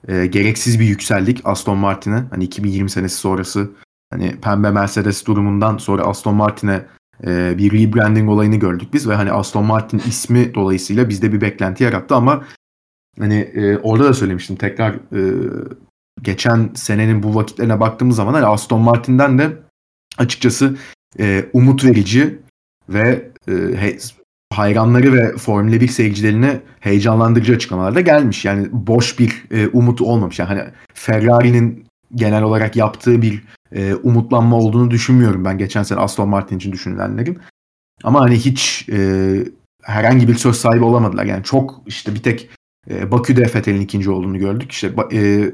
e, gereksiz bir yükseldik Aston Martin'e? Hani 2020 senesi sonrası Hani pembe Mercedes durumundan sonra Aston Martin'e e, bir rebranding olayını gördük biz ve hani Aston Martin ismi dolayısıyla bizde bir beklenti yarattı ama hani e, orada da söylemiştim tekrar e, geçen senenin bu vakitlerine baktığımız zaman hani Aston Martin'den de açıkçası e, umut verici ve e, he, hayranları ve Formula 1 seyircilerine heyecanlandırıcı açıklamalar da gelmiş. Yani boş bir e, umut olmamış. Yani hani Ferrari'nin genel olarak yaptığı bir e, umutlanma olduğunu düşünmüyorum ben geçen sene Aston Martin için düşünülenlerin. Ama hani hiç e, herhangi bir söz sahibi olamadılar. Yani çok işte bir tek e, Bakü'de Fethel'in ikinci olduğunu gördük. İşte e,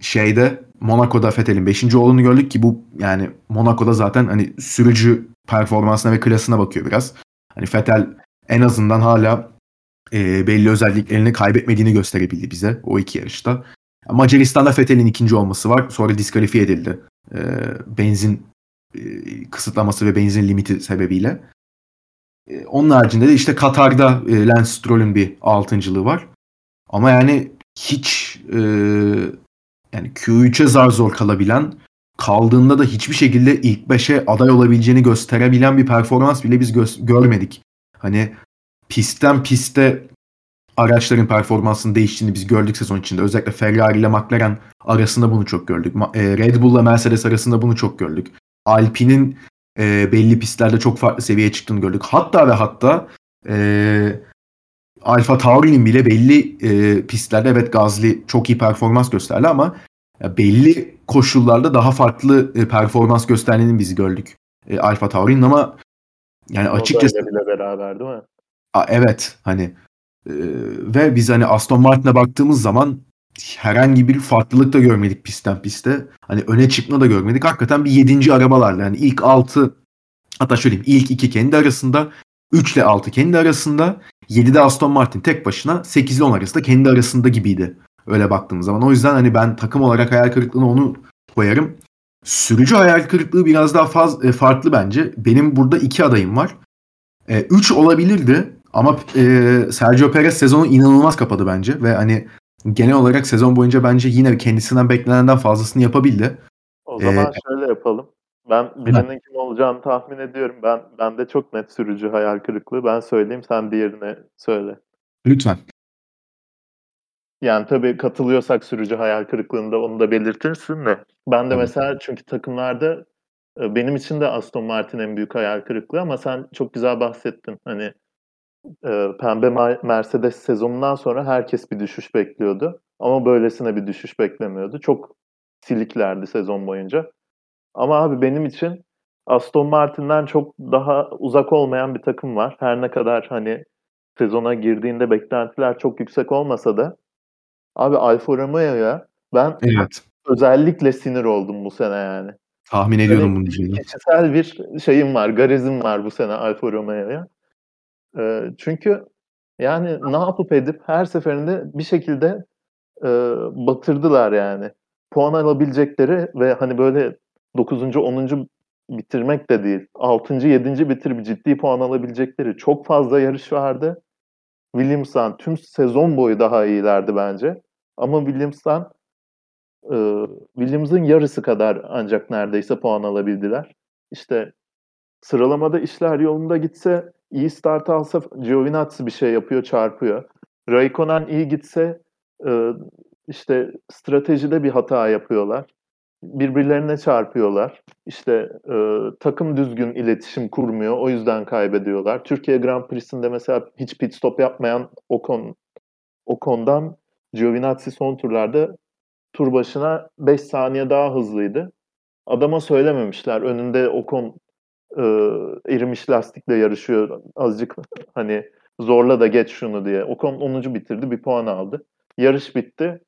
şeyde Monaco'da Fethel'in beşinci olduğunu gördük ki bu yani Monaco'da zaten hani sürücü performansına ve klasına bakıyor biraz. Hani Vettel en azından hala e, belli özelliklerini kaybetmediğini gösterebildi bize o iki yarışta. Macaristan'da Vettel'in ikinci olması var. Sonra diskalifiye edildi. E, benzin e, kısıtlaması ve benzin limiti sebebiyle. E, onun haricinde de işte Katar'da Lance Stroll'ün bir altıncılığı var. Ama yani hiç yani Q3'e zar zor kalabilen kaldığında da hiçbir şekilde ilk 5'e aday olabileceğini gösterebilen bir performans bile biz gö- görmedik. Hani pistten piste araçların performansının değiştiğini biz gördük sezon içinde. Özellikle Ferrari ile McLaren arasında bunu çok gördük. E, Red Bull ile Mercedes arasında bunu çok gördük. Alpine'in e, belli pistlerde çok farklı seviyeye çıktığını gördük. Hatta ve hatta e, Alfa Tauri'nin bile belli e, pistlerde evet Gazli çok iyi performans gösterdi ama belli koşullarda daha farklı e, performans gösterdiğini biz gördük. E, Alfa Tauri'nin ama yani açıkçası bile beraber değil mi? A, evet hani e, ve biz hani Aston Martin'e baktığımız zaman herhangi bir farklılık da görmedik pistten piste. Hani öne çıkma da görmedik. Hakikaten bir yedinci arabalarla yani ilk altı hatta şöyle ilk iki kendi arasında 3 ile 6 kendi arasında 7'de Aston Martin tek başına 8 ile 10 arasında kendi arasında gibiydi. Öyle baktığımız zaman. O yüzden hani ben takım olarak hayal kırıklığına onu koyarım. Sürücü hayal kırıklığı biraz daha faz, e, farklı bence. Benim burada iki adayım var. E, üç olabilirdi ama e, Sergio Perez sezonu inanılmaz kapadı bence ve hani genel olarak sezon boyunca bence yine kendisinden beklenenden fazlasını yapabildi. O zaman ee, şöyle yapalım. Ben birinin kim olacağını tahmin ediyorum. Ben ben de çok net sürücü hayal kırıklığı. Ben söyleyeyim sen diğerine söyle. Lütfen. Yani tabii katılıyorsak sürücü hayal kırıklığında onu da belirtirsin de. Ben de mesela çünkü takımlarda e, benim için de Aston Martin en büyük hayal kırıklığı ama sen çok güzel bahsettin. Hani e, pembe Mercedes sezonundan sonra herkes bir düşüş bekliyordu. Ama böylesine bir düşüş beklemiyordu. Çok siliklerdi sezon boyunca. Ama abi benim için Aston Martin'den çok daha uzak olmayan bir takım var. Her ne kadar hani sezona girdiğinde beklentiler çok yüksek olmasa da Abi Alfa Romeo'ya ben evet. özellikle sinir oldum bu sene yani. Tahmin ediyordum bunu diyeceğini. Kişisel bir şeyim var, garizim var bu sene Alfa Romeo'ya. Ee, çünkü yani ne yapıp edip her seferinde bir şekilde e, batırdılar yani. Puan alabilecekleri ve hani böyle 9. 10. bitirmek de değil. 6. 7. bitirip ciddi puan alabilecekleri çok fazla yarış vardı. Williams'tan tüm sezon boyu daha iyilerdi bence. Ama Williams'tan e, Williams'ın yarısı kadar ancak neredeyse puan alabildiler. İşte sıralamada işler yolunda gitse, iyi start alsa Giovinazzi bir şey yapıyor, çarpıyor. Raikkonen iyi gitse e, işte stratejide bir hata yapıyorlar birbirlerine çarpıyorlar. İşte e, takım düzgün iletişim kurmuyor. O yüzden kaybediyorlar. Türkiye Grand Prix'sinde mesela hiç pit stop yapmayan Ocon Ocon'dan Giovinazzi son turlarda tur başına 5 saniye daha hızlıydı. Adama söylememişler. Önünde Ocon e, erimiş lastikle yarışıyor. Azıcık hani zorla da geç şunu diye. Ocon 10. bitirdi. Bir puan aldı. Yarış bitti.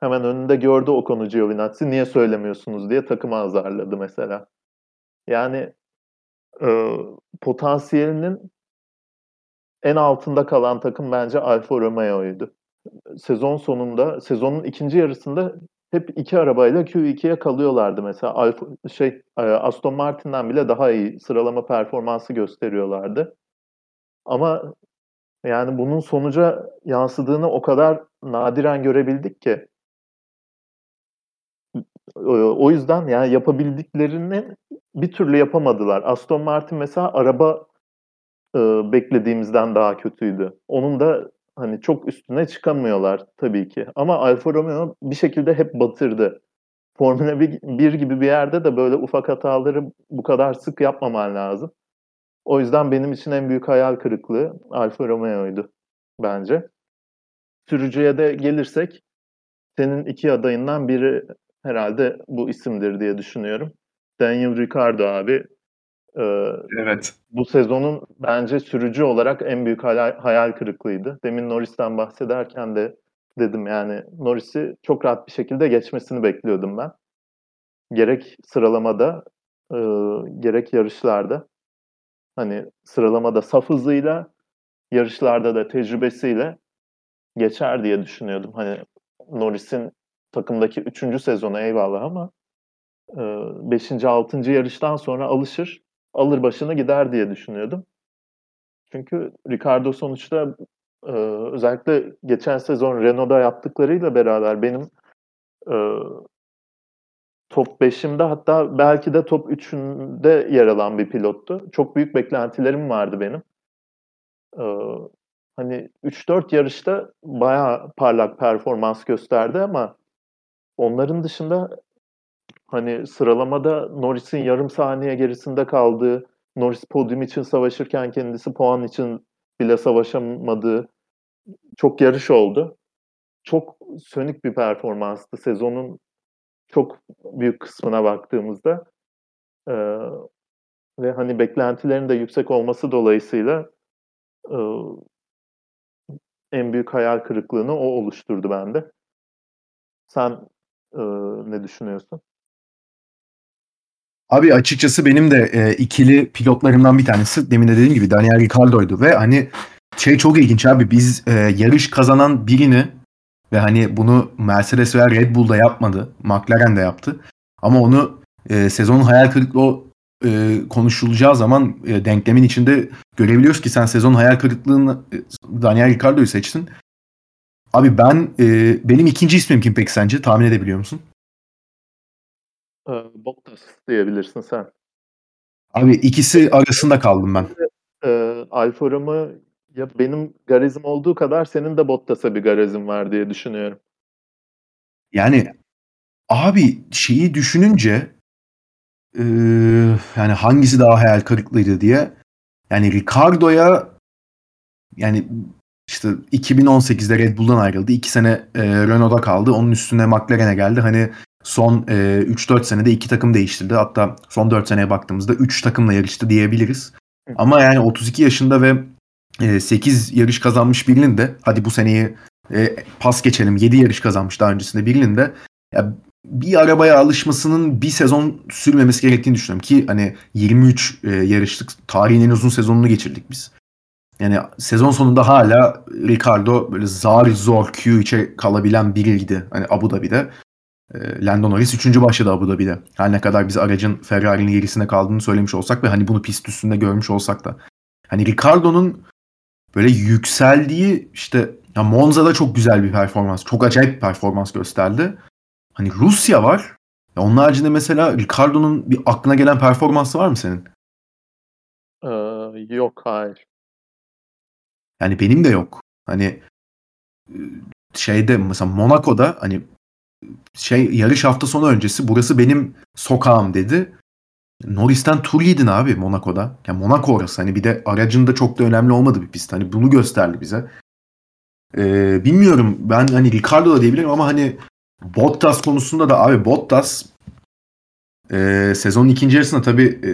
Hemen önünde gördü o konu Giovinazzi. Niye söylemiyorsunuz diye takımı azarladı mesela. Yani e, potansiyelinin en altında kalan takım bence Alfa Romeo'ydu. Sezon sonunda, sezonun ikinci yarısında hep iki arabayla Q2'ye kalıyorlardı mesela. Alfa, şey Aston Martin'den bile daha iyi sıralama performansı gösteriyorlardı. Ama yani bunun sonuca yansıdığını o kadar nadiren görebildik ki o yüzden yani yapabildiklerini bir türlü yapamadılar. Aston Martin mesela araba e, beklediğimizden daha kötüydü. Onun da hani çok üstüne çıkamıyorlar tabii ki. Ama Alfa Romeo bir şekilde hep batırdı. Formula 1 gibi bir yerde de böyle ufak hataları bu kadar sık yapmaman lazım. O yüzden benim için en büyük hayal kırıklığı Alfa Romeo'ydu bence. Sürücüye de gelirsek senin iki adayından biri herhalde bu isimdir diye düşünüyorum. Daniel Ricciardo abi e, evet. bu sezonun bence sürücü olarak en büyük hayal, hayal kırıklığıydı. Demin Norris'ten bahsederken de dedim yani Norris'i çok rahat bir şekilde geçmesini bekliyordum ben. Gerek sıralamada e, gerek yarışlarda hani sıralamada saf hızıyla yarışlarda da tecrübesiyle geçer diye düşünüyordum. Hani Norris'in takımdaki 3. sezonu eyvallah ama 5. E, 6. yarıştan sonra alışır, alır başını gider diye düşünüyordum. Çünkü Ricardo sonuçta e, özellikle geçen sezon Renault'da yaptıklarıyla beraber benim e, top 5'imde hatta belki de top 3'ünde yer alan bir pilottu. Çok büyük beklentilerim vardı benim. Ee, hani 3-4 yarışta bayağı parlak performans gösterdi ama onların dışında hani sıralamada Norris'in yarım saniye gerisinde kaldığı, Norris podyum için savaşırken kendisi puan için bile savaşamadığı çok yarış oldu. Çok sönük bir performanstı. Sezonun çok büyük kısmına baktığımızda e, ve hani beklentilerin de yüksek olması dolayısıyla e, en büyük hayal kırıklığını o oluşturdu bende. Sen e, ne düşünüyorsun? Abi açıkçası benim de e, ikili pilotlarımdan bir tanesi demin de dediğim gibi Daniel Ricciardo'ydu ve hani şey çok ilginç abi biz e, yarış kazanan birini ve hani bunu Mercedes veya Red Bull da yapmadı. McLaren de yaptı. Ama onu e, sezonun hayal kırıklığı e, konuşulacağı zaman e, denklemin içinde görebiliyoruz ki sen sezon hayal kırıklığını e, Daniel Ricciardo'yu seçtin. Abi ben e, benim ikinci ismim kim peki sence? Tahmin edebiliyor musun? Ee, Bottas diyebilirsin sen. Abi ikisi arasında kaldım ben. E, Alfa Romeo ya benim garezim olduğu kadar senin de Bottas'a bir garezin var diye düşünüyorum. Yani abi şeyi düşününce e, yani hangisi daha hayal kırıklığıydı diye yani Ricardo'ya yani işte 2018'de Red Bull'dan ayrıldı. 2 sene e, Renault'da kaldı. Onun üstüne McLaren'e geldi. Hani son e, 3-4 senede iki takım değiştirdi. Hatta son 4 seneye baktığımızda 3 takımla yarıştı diyebiliriz. Ama yani 32 yaşında ve 8 ee, yarış kazanmış birinin de hadi bu seneyi e, pas geçelim 7 yarış kazanmış daha öncesinde birinin de ya bir arabaya alışmasının bir sezon sürmemesi gerektiğini düşünüyorum ki hani 23 e, yarışlık tarihin en uzun sezonunu geçirdik biz. Yani sezon sonunda hala Ricardo böyle zar zor Q3'e kalabilen biriydi. Hani Abu Dhabi'de. E, Lando Norris 3. başladı Abu Dhabi'de. Her ne kadar biz aracın Ferrari'nin gerisinde kaldığını söylemiş olsak ve hani bunu pist üstünde görmüş olsak da. Hani Ricardo'nun böyle yükseldiği işte ya Monza'da çok güzel bir performans, çok acayip bir performans gösterdi. Hani Rusya var. Ya onun haricinde mesela Ricardo'nun bir aklına gelen performansı var mı senin? Ee, yok hayır. Yani benim de yok. Hani şeyde mesela Monaco'da hani şey yarış hafta sonu öncesi burası benim sokağım dedi. Norris'ten tur yedin abi Monaco'da. Yani Monaco orası. Hani bir de aracın da çok da önemli olmadı bir pist. Hani bunu gösterdi bize. Ee, bilmiyorum. Ben hani Ricardo da diyebilirim ama hani Bottas konusunda da abi Bottas e, sezonun ikinci yarısında tabii e,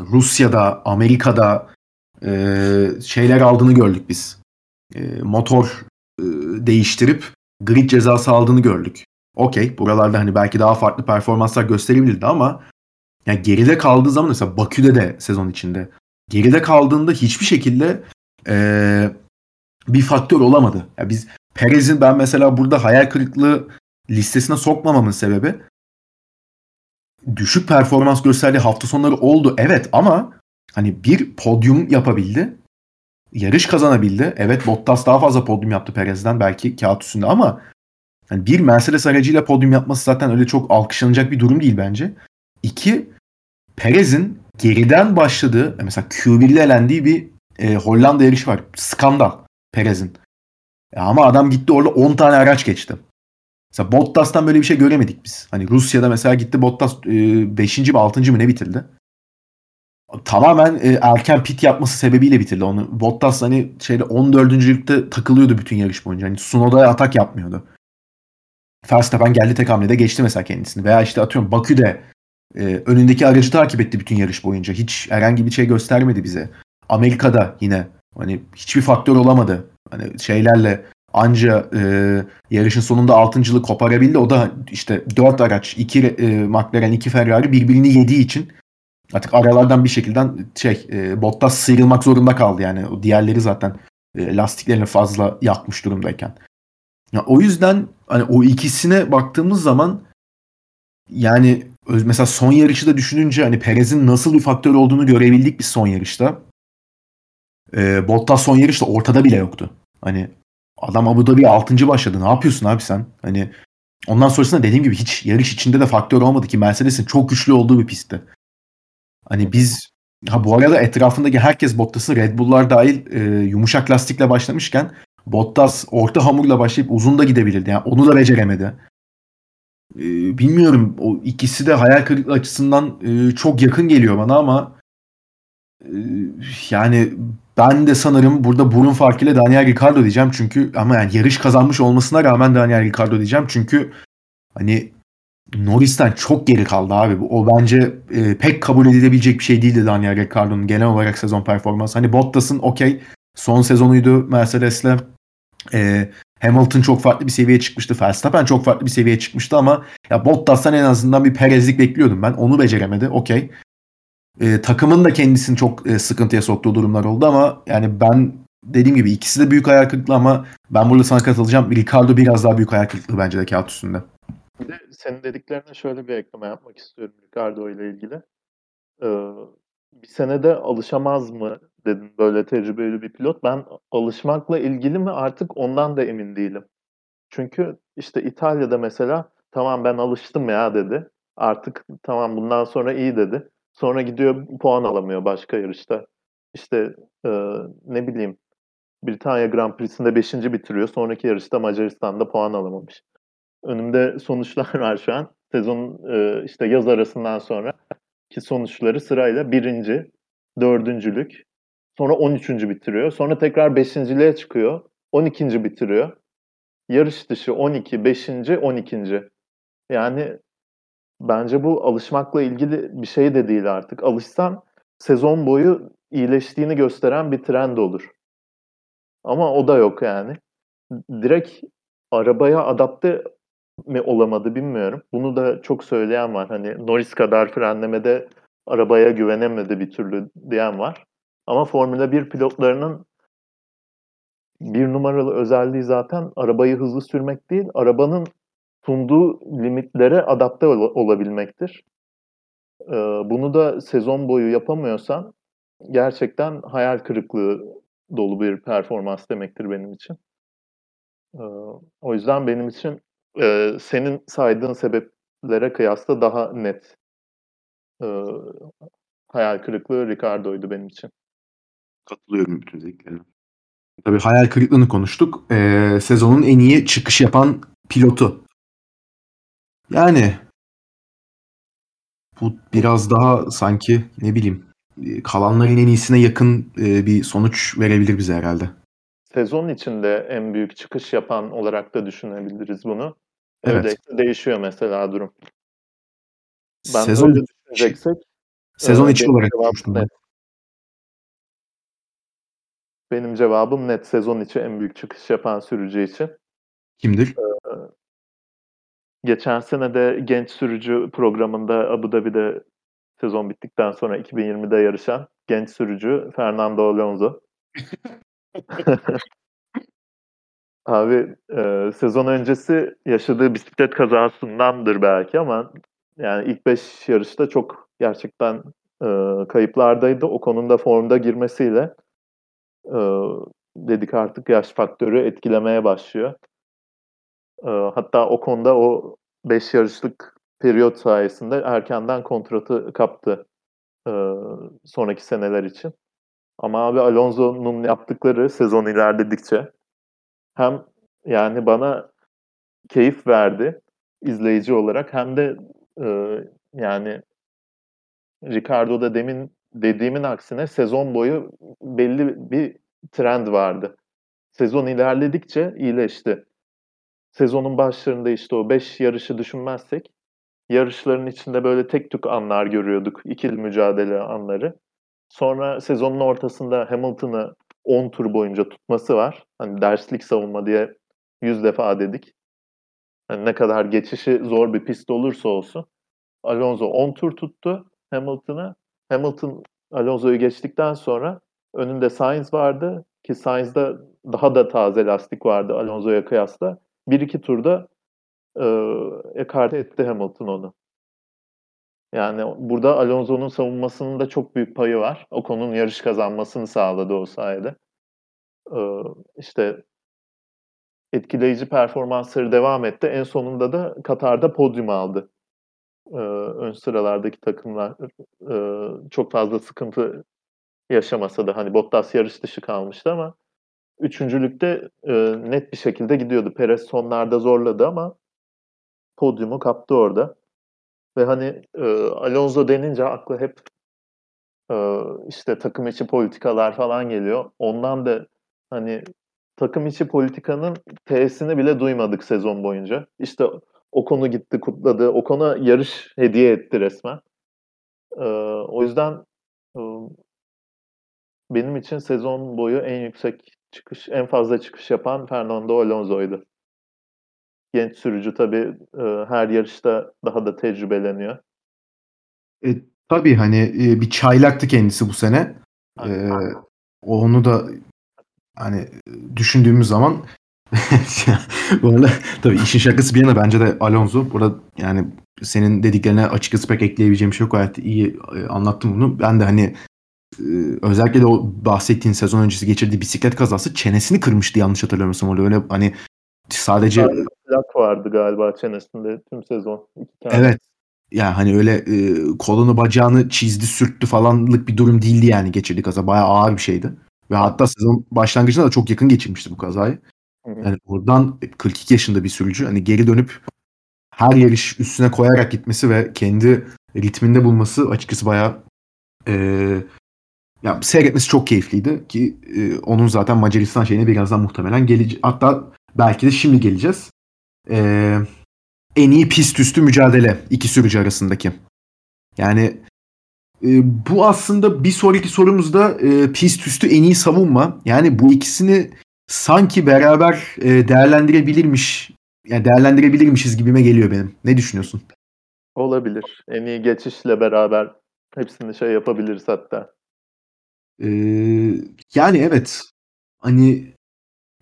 Rusya'da, Amerika'da e, şeyler aldığını gördük biz. E, motor e, değiştirip grid cezası aldığını gördük. Okey. Buralarda hani belki daha farklı performanslar gösterebilirdi ama yani geride kaldığı zaman mesela Bakü'de de sezon içinde geride kaldığında hiçbir şekilde ee, bir faktör olamadı. Yani biz Perez'in ben mesela burada hayal kırıklığı listesine sokmamamın sebebi düşük performans gösterdiği hafta sonları oldu. Evet ama hani bir podyum yapabildi. Yarış kazanabildi. Evet Bottas daha fazla podyum yaptı Perez'den belki kağıt üstünde ama yani bir Mercedes aracıyla podyum yapması zaten öyle çok alkışlanacak bir durum değil bence. İki, Perez'in geriden başladığı mesela Q1'le elendiği bir e, Hollanda yarışı var. Skandal Perez'in. E, ama adam gitti orada 10 tane araç geçti. Mesela Bottas'tan böyle bir şey göremedik biz. Hani Rusya'da mesela gitti Bottas 5. E, mi 6. mı ne bitirdi? Tamamen e, erken pit yapması sebebiyle bitirdi onu. Bottas hani şeyde 14. lükte takılıyordu bütün yarış boyunca. Hani Sunoda'ya atak yapmıyordu. Verstappen geldi tek hamlede geçti mesela kendisini. Veya işte atıyorum Bakü'de e, önündeki aracı takip etti bütün yarış boyunca. Hiç herhangi bir şey göstermedi bize. Amerika'da yine hani hiçbir faktör olamadı. Hani şeylerle anca e, yarışın sonunda altıncılığı koparabildi. O da işte dört araç, iki e, McLaren, iki Ferrari birbirini yediği için artık aralardan bir şekilde şey e, Bottas sıyrılmak zorunda kaldı yani. O diğerleri zaten e, lastiklerini fazla yakmış durumdayken. Ya, o yüzden hani o ikisine baktığımız zaman yani mesela son yarışı da düşününce hani Perez'in nasıl bir faktör olduğunu görebildik biz son yarışta. E, Bottas son yarışta ortada bile yoktu. Hani adam Abu Dhabi 6. başladı. Ne yapıyorsun abi sen? Hani ondan sonrasında dediğim gibi hiç yarış içinde de faktör olmadı ki Mercedes'in çok güçlü olduğu bir pistti. Hani biz ha bu arada etrafındaki herkes Bottas'ın Red Bull'lar dahil e, yumuşak lastikle başlamışken Bottas orta hamurla başlayıp uzun da gidebilirdi. Yani onu da beceremedi. E, bilmiyorum o ikisi de hayal kırıklığı açısından e, çok yakın geliyor bana ama e, yani ben de sanırım burada burun farkıyla Daniel Ricciardo diyeceğim çünkü ama yani yarış kazanmış olmasına rağmen Daniel Ricciardo diyeceğim çünkü hani Norris'ten çok geri kaldı abi. O bence e, pek kabul edilebilecek bir şey değildi Daniel Ricciardo'nun genel olarak sezon performansı. Hani Bottas'ın okey son sezonuydu Mercedes'le. E, Hamilton çok farklı bir seviyeye çıkmıştı. Verstappen çok farklı bir seviyeye çıkmıştı ama ya Bottas'tan en azından bir Perez'lik bekliyordum ben. Onu beceremedi. Okey. E, takımın da kendisini çok e, sıkıntıya soktuğu durumlar oldu ama yani ben dediğim gibi ikisi de büyük hayal kırıklığı ama ben burada sana katılacağım. Ricardo biraz daha büyük hayal kırıklığı bence de kağıt üstünde. Bir de senin dediklerine şöyle bir ekleme yapmak istiyorum Ricardo ile ilgili. Ee, bir senede alışamaz mı dedin böyle tecrübeli bir pilot. Ben alışmakla ilgili mi artık ondan da emin değilim. Çünkü işte İtalya'da mesela tamam ben alıştım ya dedi. Artık tamam bundan sonra iyi dedi. Sonra gidiyor puan alamıyor başka yarışta. İşte e, ne bileyim Britanya Grand Prix'sinde 5. bitiriyor. Sonraki yarışta Macaristan'da puan alamamış. Önümde sonuçlar [LAUGHS] var şu an. Sezon e, işte yaz arasından sonra ki sonuçları sırayla birinci, dördüncülük, sonra 13. bitiriyor. Sonra tekrar beşinciliğe çıkıyor. 12. bitiriyor. Yarış dışı 12, 5. 12. Yani bence bu alışmakla ilgili bir şey de değil artık. Alışsan sezon boyu iyileştiğini gösteren bir trend olur. Ama o da yok yani. Direkt arabaya adapte mi olamadı bilmiyorum. Bunu da çok söyleyen var. Hani Norris kadar frenlemede arabaya güvenemedi bir türlü diyen var. Ama Formula 1 pilotlarının bir numaralı özelliği zaten arabayı hızlı sürmek değil, arabanın sunduğu limitlere adapte ol- olabilmektir. Ee, bunu da sezon boyu yapamıyorsan gerçekten hayal kırıklığı dolu bir performans demektir benim için. Ee, o yüzden benim için e, senin saydığın sebeplere kıyasla daha net e, hayal kırıklığı Ricardo'ydu benim için. Katılıyorum bütün dediklerine. Tabii hayal kırıklığını konuştuk. Ee, sezonun en iyi çıkış yapan pilotu. Yani bu biraz daha sanki ne bileyim kalanların en iyisine yakın e, bir sonuç verebilir bize herhalde. Sezon içinde en büyük çıkış yapan olarak da düşünebiliriz bunu. Evet. Öyle değişiyor mesela durum. Ben Sezon öyle düşüneceksek Sezon e, içi olarak ben. Benim cevabım net. Sezon içi en büyük çıkış yapan sürücü için. Kimdir? Geçen sene de genç sürücü programında Abu Dhabi'de sezon bittikten sonra 2020'de yarışan genç sürücü Fernando Alonso. [LAUGHS] Abi e, sezon öncesi yaşadığı bisiklet kazasındandır belki ama yani ilk 5 yarışta çok gerçekten e, kayıplardaydı. O konuda formda girmesiyle e, dedik artık yaş faktörü etkilemeye başlıyor. E, hatta o konuda o 5 yarışlık periyot sayesinde erkenden kontratı kaptı e, sonraki seneler için. Ama abi Alonso'nun yaptıkları sezon ilerledikçe hem yani bana keyif verdi izleyici olarak hem de e, yani Ricardo'da demin dediğimin aksine sezon boyu belli bir trend vardı. Sezon ilerledikçe iyileşti. Sezonun başlarında işte o 5 yarışı düşünmezsek yarışların içinde böyle tek tük anlar görüyorduk. ikili mücadele anları. Sonra sezonun ortasında Hamilton'ı 10 tur boyunca tutması var. Hani derslik savunma diye Yüz defa dedik. Yani ne kadar geçişi zor bir pist olursa olsun. Alonso 10 tur tuttu Hamilton'a. Hamilton Alonso'yu geçtikten sonra önünde Sainz vardı ki Sainz'da daha da taze lastik vardı Alonso'ya kıyasla. Bir iki turda e, ekarte etti Hamilton onu. Yani burada Alonso'nun savunmasının da çok büyük payı var. Ocon'un yarış kazanmasını sağladı o sayede. Ee, işte etkileyici performansları devam etti. En sonunda da Katar'da podyum aldı. Ee, ön sıralardaki takımlar e, çok fazla sıkıntı yaşamasa da hani Bottas yarış dışı kalmıştı ama üçüncülükte e, net bir şekilde gidiyordu. Perez sonlarda zorladı ama podyumu kaptı orada. Ve hani e, Alonso denince aklı hep e, işte takım içi politikalar falan geliyor. Ondan da hani takım içi politikanın T'sini bile duymadık sezon boyunca. İşte o konu gitti kutladı. O konu yarış hediye etti resmen. E, o yüzden e, benim için sezon boyu en yüksek çıkış, en fazla çıkış yapan Fernando Alonso'ydu. Genç sürücü tabii e, her yarışta daha da tecrübeleniyor. E, tabii hani e, bir çaylaktı kendisi bu sene. E, onu da hani düşündüğümüz zaman [LAUGHS] bu arada tabii işin şakası bir yana bence de Alonso burada yani senin dediklerine açıkçası pek ekleyebileceğim bir şey yok. Gayet iyi e, anlattım bunu. Ben de hani e, özellikle de o bahsettiğin sezon öncesi geçirdiği bisiklet kazası çenesini kırmıştı yanlış hatırlamıyorsam orada öyle hani sadece plak vardı galiba çenesinde tüm sezon. Evet. Yani hani öyle e, kolunu bacağını çizdi sürttü falanlık bir durum değildi yani geçirdiği kaza. Bayağı ağır bir şeydi. Ve hatta sezon başlangıcında da çok yakın geçirmişti bu kazayı. Yani oradan 42 yaşında bir sürücü hani geri dönüp her yarış üstüne koyarak gitmesi ve kendi ritminde bulması açıkçası bayağı e, ya seyretmesi çok keyifliydi ki e, onun zaten Macaristan şeyine birazdan muhtemelen gelecek. Hatta belki de şimdi geleceğiz. E, en iyi pist üstü mücadele iki sürücü arasındaki. Yani e, bu aslında bir sonraki sorumuzda e, pist üstü en iyi savunma. Yani bu ikisini sanki beraber e, değerlendirebilirmiş yani değerlendirebilirmişiz gibime geliyor benim. Ne düşünüyorsun? Olabilir. En iyi geçişle beraber hepsini şey yapabiliriz hatta. Ee, yani evet. Hani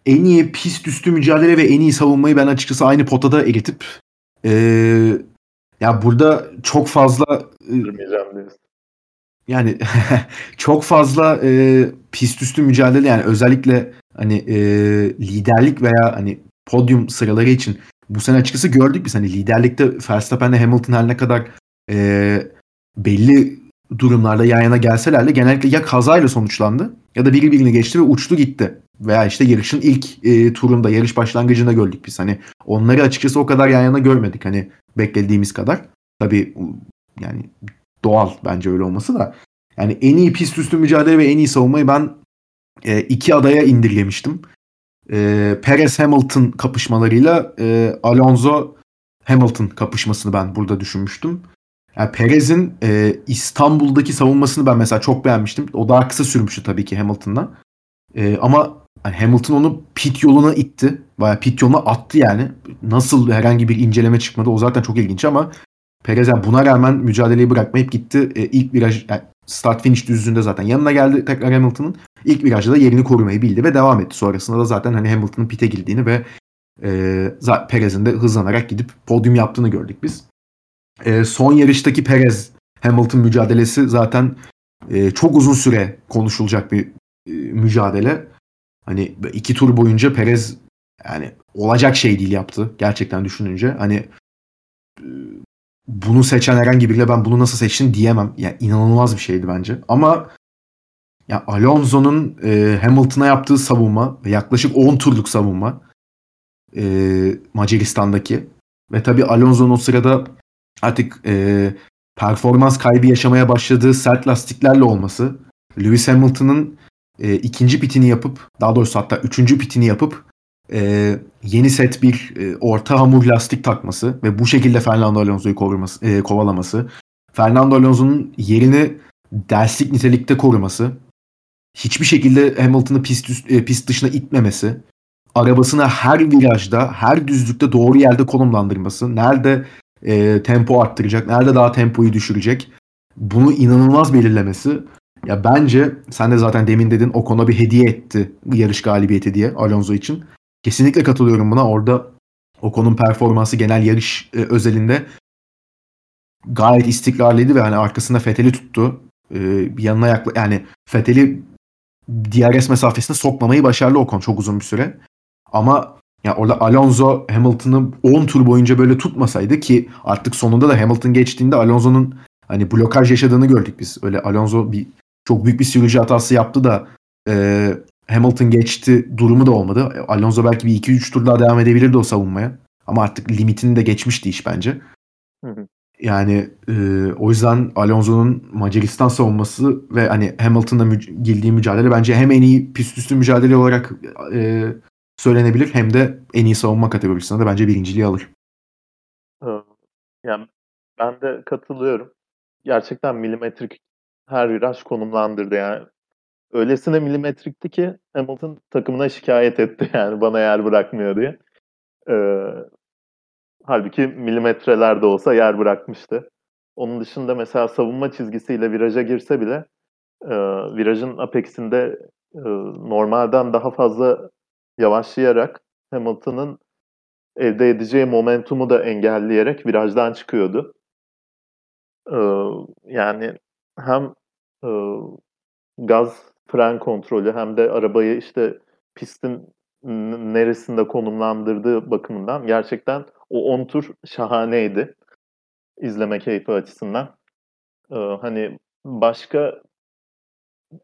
en iyi pist üstü mücadele ve en iyi savunmayı ben açıkçası aynı potada eritip ee, ya burada çok fazla e, yani [LAUGHS] çok fazla e, pist üstü mücadele yani özellikle hani e, liderlik veya hani podyum sıraları için bu sene açıkçası gördük biz hani liderlikte Verstappen'le Hamilton her ne kadar e, belli durumlarda yan yana gelseler de genellikle ya kazayla sonuçlandı ya da biri birini geçti ve uçtu gitti. Veya işte yarışın ilk e, turunda, yarış başlangıcında gördük biz. Hani onları açıkçası o kadar yan yana görmedik hani beklediğimiz kadar. Tabii yani doğal bence öyle olması da. Yani en iyi pist üstü mücadele ve en iyi savunmayı ben e, iki adaya indirgemiştim. E, Perez Hamilton kapışmalarıyla e, Alonso Hamilton kapışmasını ben burada düşünmüştüm. Yani Perez'in e, İstanbul'daki savunmasını ben mesela çok beğenmiştim. O daha kısa sürmüştü tabii ki Hamilton'dan. E, ama yani Hamilton onu pit yoluna itti. Baya pit yoluna attı yani. Nasıl herhangi bir inceleme çıkmadı o zaten çok ilginç ama Perez yani buna rağmen mücadeleyi bırakmayıp gitti. E, ilk viraj yani start finish düzlüğünde zaten yanına geldi tekrar Hamilton'ın. ilk virajda da yerini korumayı bildi ve devam etti. Sonrasında da zaten hani Hamilton'ın pite girdiğini ve e, Perez'in de hızlanarak gidip podyum yaptığını gördük biz. E, son yarıştaki Perez Hamilton mücadelesi zaten e, çok uzun süre konuşulacak bir e, mücadele. Hani iki tur boyunca Perez yani olacak şey değil yaptı gerçekten düşününce. Hani bunu seçen herhangi biriyle ben bunu nasıl seçtin diyemem. Yani inanılmaz bir şeydi bence. Ama ya Alonso'nun e, Hamilton'a yaptığı savunma yaklaşık 10 turluk savunma e, Macaristan'daki ve tabii Alonso'nun o sırada artık e, performans kaybı yaşamaya başladığı sert lastiklerle olması, Lewis Hamilton'ın e, ikinci pitini yapıp, daha doğrusu hatta üçüncü pitini yapıp e, yeni set bir e, orta hamur lastik takması ve bu şekilde Fernando Alonso'yu e, kovalaması, Fernando Alonso'nun yerini derslik nitelikte koruması, hiçbir şekilde Hamilton'ı pist, üst, e, pist dışına itmemesi, arabasını her virajda, her düzlükte doğru yerde konumlandırması, nerede e, tempo arttıracak, nerede daha tempoyu düşürecek bunu inanılmaz belirlemesi. Ya bence sen de zaten demin dedin o konuda bir hediye etti yarış galibiyeti diye Alonso için. Kesinlikle katılıyorum buna. Orada Ocon'un performansı genel yarış e, özelinde gayet istikrarlıydı ve hani arkasında Fethel'i tuttu. E, yanına yakla yani Fethel'i DRS mesafesine sokmamayı başardı Ocon çok uzun bir süre. Ama ya orada Alonso Hamilton'ı 10 tur boyunca böyle tutmasaydı ki artık sonunda da Hamilton geçtiğinde Alonso'nun hani blokaj yaşadığını gördük biz. Öyle Alonso bir çok büyük bir sürücü hatası yaptı da e, Hamilton geçti durumu da olmadı. Alonso belki bir 2-3 tur daha devam edebilirdi o savunmaya. Ama artık limitini de geçmişti iş bence. Hı hı. Yani e, o yüzden Alonso'nun Macaristan savunması ve hani Hamilton'la mü- girdiği mücadele bence hem en iyi pist üstü mücadele olarak e, söylenebilir hem de en iyi savunma kategorisinde de bence birinciliği alır. Yani ben de katılıyorum. Gerçekten milimetrik her viraj konumlandırdı yani. Öylesine milimetrikti ki Hamilton takımına şikayet etti [LAUGHS] yani bana yer bırakmıyor diye. Ee, halbuki milimetreler de olsa yer bırakmıştı. Onun dışında mesela savunma çizgisiyle viraja girse bile e, virajın apexinde e, normalden daha fazla yavaşlayarak Hamilton'ın elde edeceği momentumu da engelleyerek virajdan çıkıyordu. Ee, yani hem e, gaz fren kontrolü hem de arabayı işte pistin neresinde konumlandırdığı bakımından gerçekten o 10 tur şahaneydi izleme keyfi açısından. Ee, hani başka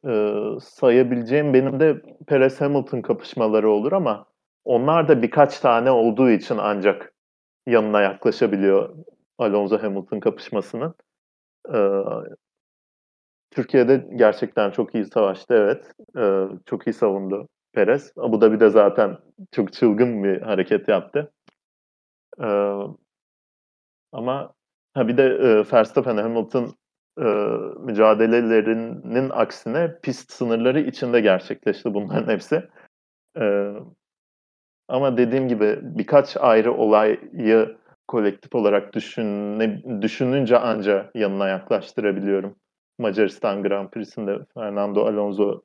e, sayabileceğim benim de Perez Hamilton kapışmaları olur ama onlar da birkaç tane olduğu için ancak yanına yaklaşabiliyor Alonso Hamilton kapışmasının. Ee, Türkiye'de gerçekten çok iyi savaştı evet. Ee, çok iyi savundu Perez. Abu Dhabi'de zaten çok çılgın bir hareket yaptı. Ee, ama ha bir de e, Verstappen Hamilton e, mücadelelerinin aksine pist sınırları içinde gerçekleşti bunların [LAUGHS] hepsi. Ee, ama dediğim gibi birkaç ayrı olayı kolektif olarak düşüne, düşününce anca yanına yaklaştırabiliyorum. Macaristan Grand Prix'sinde Fernando Alonso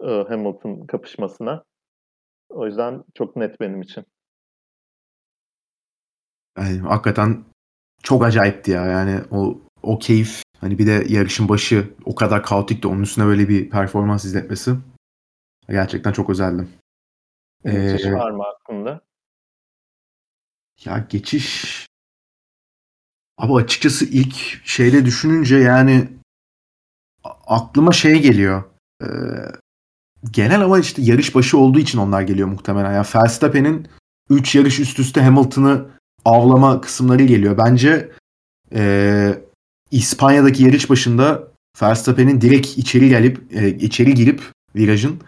e, Hamilton kapışmasına. O yüzden çok net benim için. Yani hakikaten çok acayipti ya. Yani o o keyif hani bir de yarışın başı o kadar kaotikti. Onun üstüne böyle bir performans izletmesi gerçekten çok özeldi. Geçiş Ee, var mı aklında? Ya geçiş abi açıkçası ilk şeyle düşününce yani aklıma şey geliyor. Ee, genel ama işte yarış başı olduğu için onlar geliyor muhtemelen. Ya Verstappen'in 3 yarış üst üste Hamilton'ı avlama kısımları geliyor. Bence ee, İspanya'daki yarış başında Verstappen'in direkt içeri gelip e, içeri girip virajın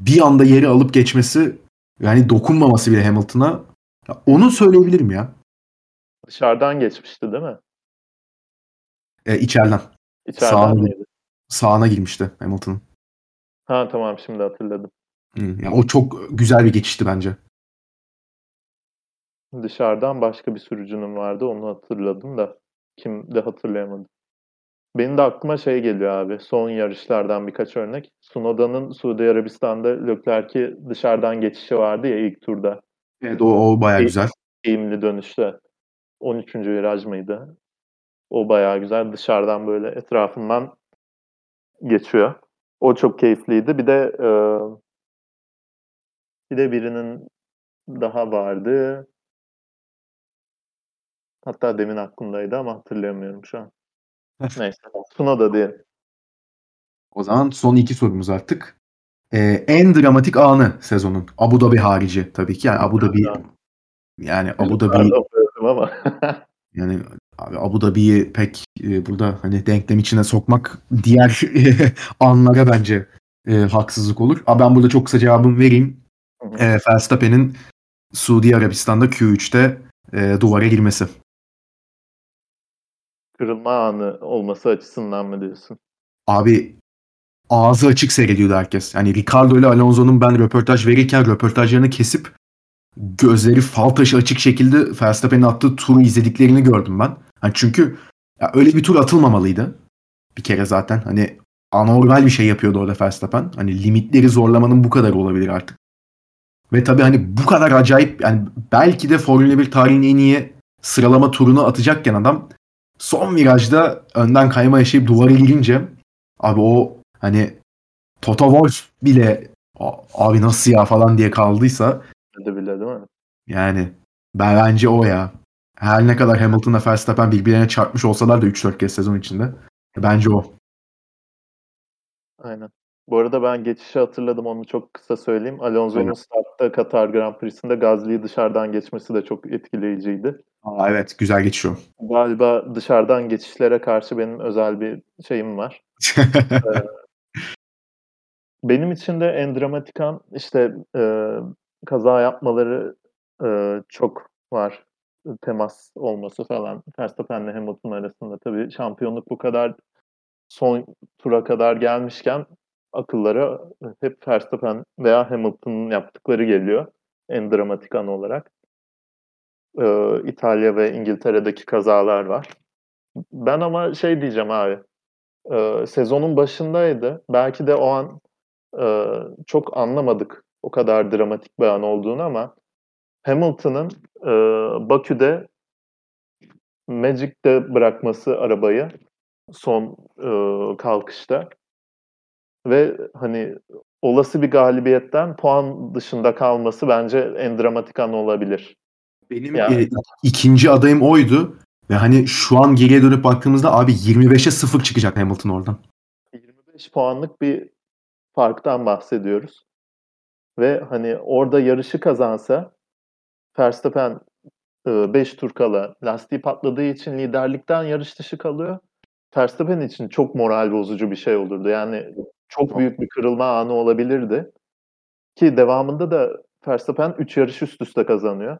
bir anda yeri alıp geçmesi yani dokunmaması bile Hamilton'a ya onu söyleyebilirim ya. Dışarıdan geçmişti değil mi? E, içeriden. İçeriden Sağ- mıydı? Sağına girmişti Hamilton'ın. Ha tamam şimdi hatırladım. Hı, yani o çok güzel bir geçişti bence. Dışarıdan başka bir sürücünün vardı onu hatırladım da kim de hatırlayamadım. Benim de aklıma şey geliyor abi. Son yarışlardan birkaç örnek. Sunoda'nın Suudi Arabistan'da Leclerc'i dışarıdan geçişi vardı ya ilk turda. Evet o, o bayağı İyi. güzel. Eğimli dönüşte. 13. viraj mıydı? O bayağı güzel. Dışarıdan böyle etrafından geçiyor. O çok keyifliydi. Bir de e, bir de birinin daha vardı. Hatta demin aklımdaydı ama hatırlayamıyorum şu an. [LAUGHS] Neyse. Sunoda diyelim. O zaman son iki sorumuz artık. E, en dramatik anı sezonun. Abu Dhabi harici tabii ki. Yani Abu Dhabi yani Abu Dhabi ama. [LAUGHS] yani abi Abu Dhabi'yi pek e, burada hani denklem içine sokmak diğer anlara bence e, haksızlık olur. Ama ben burada çok kısa cevabımı vereyim. E, Verstappen'in Suudi Arabistan'da Q3'te e, duvara girmesi. Kırılma anı olması açısından mı diyorsun? Abi ağzı açık seyrediyordu herkes. Yani Ricardo ile Alonso'nun ben röportaj verirken röportajlarını kesip gözleri fal taşı açık şekilde Verstappen'in attığı turu izlediklerini gördüm ben. Hani çünkü ya öyle bir tur atılmamalıydı. Bir kere zaten hani anormal bir şey yapıyordu orada Verstappen. Hani limitleri zorlamanın bu kadar olabilir artık. Ve tabii hani bu kadar acayip yani belki de Formula 1 tarihinin en iyi sıralama turunu atacakken adam son virajda önden kayma yaşayıp duvara girince abi o hani Toto Wolff bile abi nasıl ya falan diye kaldıysa bile değil mi? Yani ben bence o ya. Her ne kadar Hamilton'la Verstappen birbirlerine çarpmış olsalar da 3-4 kez sezon içinde. Bence o. Aynen. Bu arada ben geçişi hatırladım onu çok kısa söyleyeyim. Alonso'nun startta Katar Grand Prix'sinde Gazli'yi dışarıdan geçmesi de çok etkileyiciydi. Aa, evet güzel geçiyor. Galiba dışarıdan geçişlere karşı benim özel bir şeyim var. [LAUGHS] ee, benim için de en dramatik an işte e, kaza yapmaları e, çok var. Temas olması falan. Verstappen'le Hamilton arasında. Tabii şampiyonluk bu kadar son tura kadar gelmişken akıllara hep Verstappen veya Hamilton'ın yaptıkları geliyor. En dramatik an olarak. Ee, İtalya ve İngiltere'deki kazalar var. Ben ama şey diyeceğim abi. E, sezonun başındaydı. Belki de o an e, çok anlamadık o kadar dramatik bir an olduğunu ama Hamilton'ın e, Bakü'de Magic'te bırakması arabayı son e, kalkışta ve hani olası bir galibiyetten puan dışında kalması bence en dramatik an olabilir. Benim yani, e, ikinci adayım oydu ve hani şu an geriye dönüp baktığımızda abi 25'e 0 çıkacak Hamilton oradan. 25 puanlık bir farktan bahsediyoruz. Ve hani orada yarışı kazansa Verstappen 5 tur kala lastiği patladığı için liderlikten yarış dışı kalıyor. Verstappen için çok moral bozucu bir şey olurdu. Yani çok büyük bir kırılma anı olabilirdi. Ki devamında da Verstappen 3 yarış üst üste kazanıyor.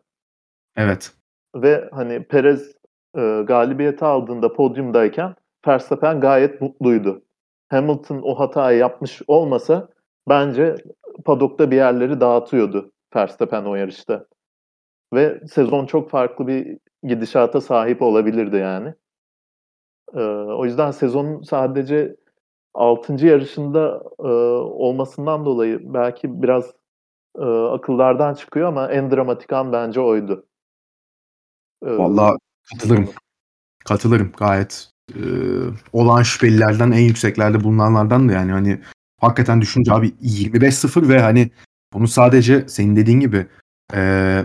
Evet. Ve hani Perez e, galibiyeti aldığında podyumdayken Verstappen gayet mutluydu. Hamilton o hatayı yapmış olmasa bence padokta bir yerleri dağıtıyordu Verstappen o yarışta. Ve sezon çok farklı bir gidişata sahip olabilirdi yani. Ee, o yüzden sezonun sadece 6. yarışında e, olmasından dolayı belki biraz e, akıllardan çıkıyor ama en dramatik an bence oydu. Ee, Vallahi katılırım. Katılırım gayet. Ee, olan şüphelilerden en yükseklerde bulunanlardan da yani hani hakikaten düşünce abi 25-0 ve hani bunu sadece senin dediğin gibi e,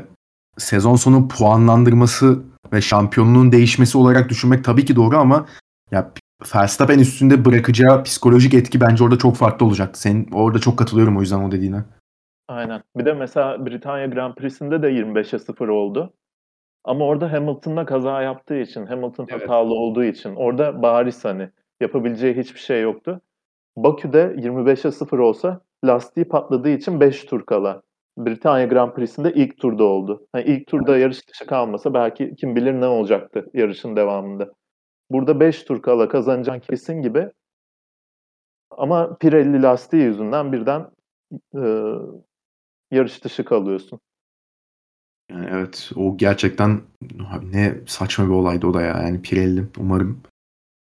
sezon sonu puanlandırması ve şampiyonluğun değişmesi olarak düşünmek tabii ki doğru ama ya Verstappen üstünde bırakacağı psikolojik etki bence orada çok farklı olacak. Sen orada çok katılıyorum o yüzden o dediğine. Aynen. Bir de mesela Britanya Grand Prix'sinde de 25'e 0 oldu. Ama orada Hamilton'la kaza yaptığı için, Hamilton evet. hatalı olduğu için orada bariz hani yapabileceği hiçbir şey yoktu. Bakü'de 25'e 0 olsa lastiği patladığı için 5 tur kala. Britanya Grand Prix'sinde ilk turda oldu. Yani ilk turda yarış dışı kalmasa belki kim bilir ne olacaktı yarışın devamında. Burada 5 tur kala kazanacağın kesin gibi. Ama Pirelli lastiği yüzünden birden e, yarış dışı kalıyorsun. Yani evet o gerçekten ne saçma bir olaydı o da ya. Yani Pirelli umarım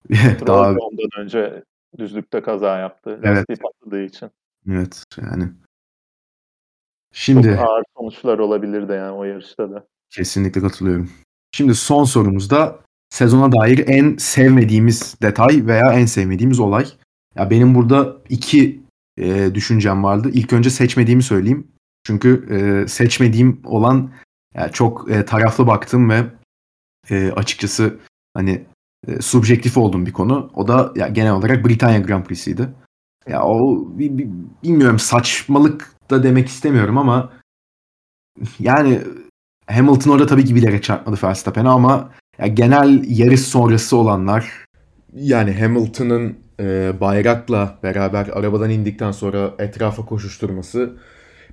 [LAUGHS] daha önce düzlükte kaza yaptı. Lastiği evet. patladığı için. Evet yani. Şimdi Çok ağır sonuçlar olabilir de yani o yarışta da. Kesinlikle katılıyorum. Şimdi son sorumuzda sezona dair en sevmediğimiz detay veya en sevmediğimiz olay. Ya benim burada iki e, düşüncem vardı. İlk önce seçmediğimi söyleyeyim. Çünkü e, seçmediğim olan yani çok e, taraflı baktım ve e, açıkçası hani e, subjektif olduğum bir konu. O da ya, genel olarak Britanya Grand Prix'siydi. Ya o bilmiyorum saçmalık da demek istemiyorum ama yani Hamilton orada tabii ki bilerek çarpmadı Verstappen'e ama ya genel yarış sonrası olanlar yani Hamilton'ın e, bayrakla beraber arabadan indikten sonra etrafa koşuşturması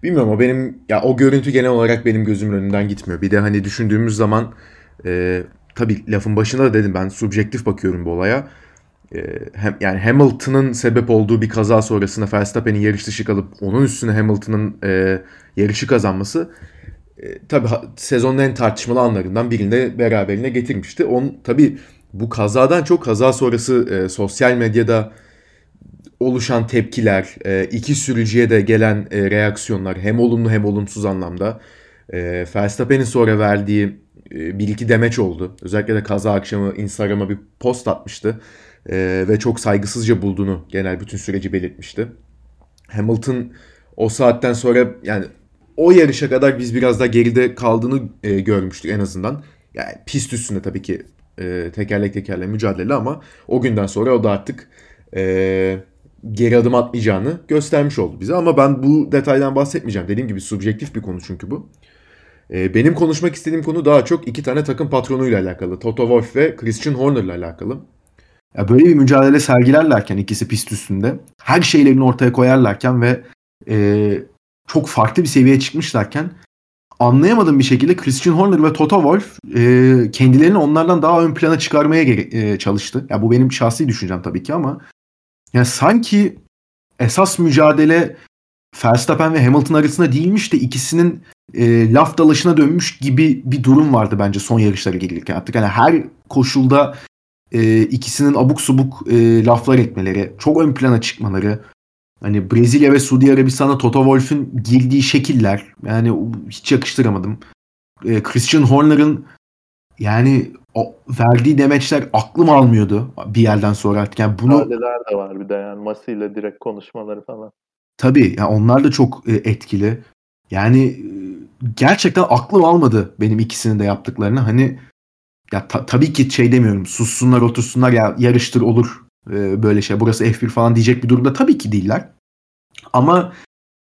bilmiyorum o benim ya o görüntü genel olarak benim gözümün önünden gitmiyor. Bir de hani düşündüğümüz zaman e, tabii lafın başında da dedim ben subjektif bakıyorum bu olaya. hem yani Hamilton'ın sebep olduğu bir kaza sonrasında Verstappen'in yarış dışı kalıp onun üstüne Hamilton'ın e, yarışı kazanması e, tabii sezonun en tartışmalı anlarından birini beraberine getirmişti. On tabii bu kazadan çok kaza sonrası e, sosyal medyada oluşan tepkiler, e, iki sürücüye de gelen e, reaksiyonlar hem olumlu hem olumsuz anlamda. E, Verstappen'in sonra verdiği bir iki demeç oldu. Özellikle de kaza akşamı Instagram'a bir post atmıştı. E, ve çok saygısızca bulduğunu genel bütün süreci belirtmişti. Hamilton o saatten sonra yani o yarışa kadar biz biraz daha geride kaldığını e, görmüştük en azından. Yani pist üstünde tabii ki e, tekerlek tekerle mücadele ama o günden sonra o da artık e, geri adım atmayacağını göstermiş oldu bize. Ama ben bu detaydan bahsetmeyeceğim. Dediğim gibi subjektif bir konu çünkü bu. E, benim konuşmak istediğim konu daha çok iki tane takım patronuyla alakalı. Toto Wolff ve Christian Horner'la alakalı. Ya böyle bir mücadele sergilerlerken ikisi pist üstünde her şeylerini ortaya koyarlarken ve e, çok farklı bir seviyeye çıkmışlarken anlayamadığım bir şekilde Christian Horner ve Toto Wolff e, kendilerini onlardan daha ön plana çıkarmaya e, çalıştı. Ya bu benim şahsi düşüncem tabii ki ama yani sanki esas mücadele Verstappen ve Hamilton arasında değilmiş de ikisinin e, laf dalaşına dönmüş gibi bir durum vardı bence son yarışlara gelirken. Artık hani her koşulda e, ikisinin abuk subuk e, laflar etmeleri, çok ön plana çıkmaları, hani Brezilya ve Suudi Arabistan'a Toto Wolff'ün girdiği şekiller yani hiç yakıştıramadım. E, Christian Horner'ın yani o verdiği demeçler aklım almıyordu bir yerden sonra artık. Yani bunu Aileler de var bir de yani Masi ile direkt konuşmaları falan. Tabii yani onlar da çok e, etkili. Yani e, gerçekten aklım almadı benim ikisinin de yaptıklarını. Hani ya ta- tabii ki şey demiyorum sussunlar otursunlar ya yarıştır olur e, böyle şey burası F1 falan diyecek bir durumda tabii ki değiller. Ama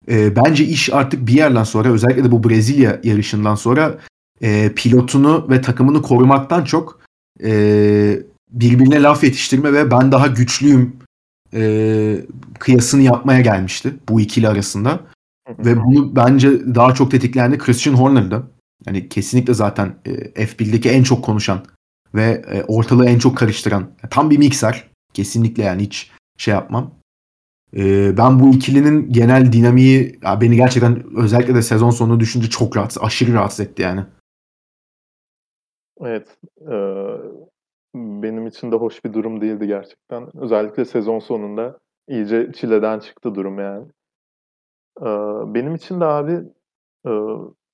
e, bence iş artık bir yerden sonra özellikle de bu Brezilya yarışından sonra e, pilotunu ve takımını korumaktan çok e, birbirine laf yetiştirme ve ben daha güçlüyüm e, kıyasını yapmaya gelmişti bu ikili arasında. Ve bunu bence daha çok tetikleyen de Christian Horner'dı. Yani kesinlikle zaten e, F1'deki en çok konuşan ve e, ortalığı en çok karıştıran. Tam bir mikser. Kesinlikle yani hiç şey yapmam. E, ben bu ikilinin genel dinamiği ya beni gerçekten özellikle de sezon sonunu düşünce çok rahatsız, aşırı rahatsız etti yani. Evet. E, benim için de hoş bir durum değildi gerçekten. Özellikle sezon sonunda iyice çileden çıktı durum yani. Benim için de abi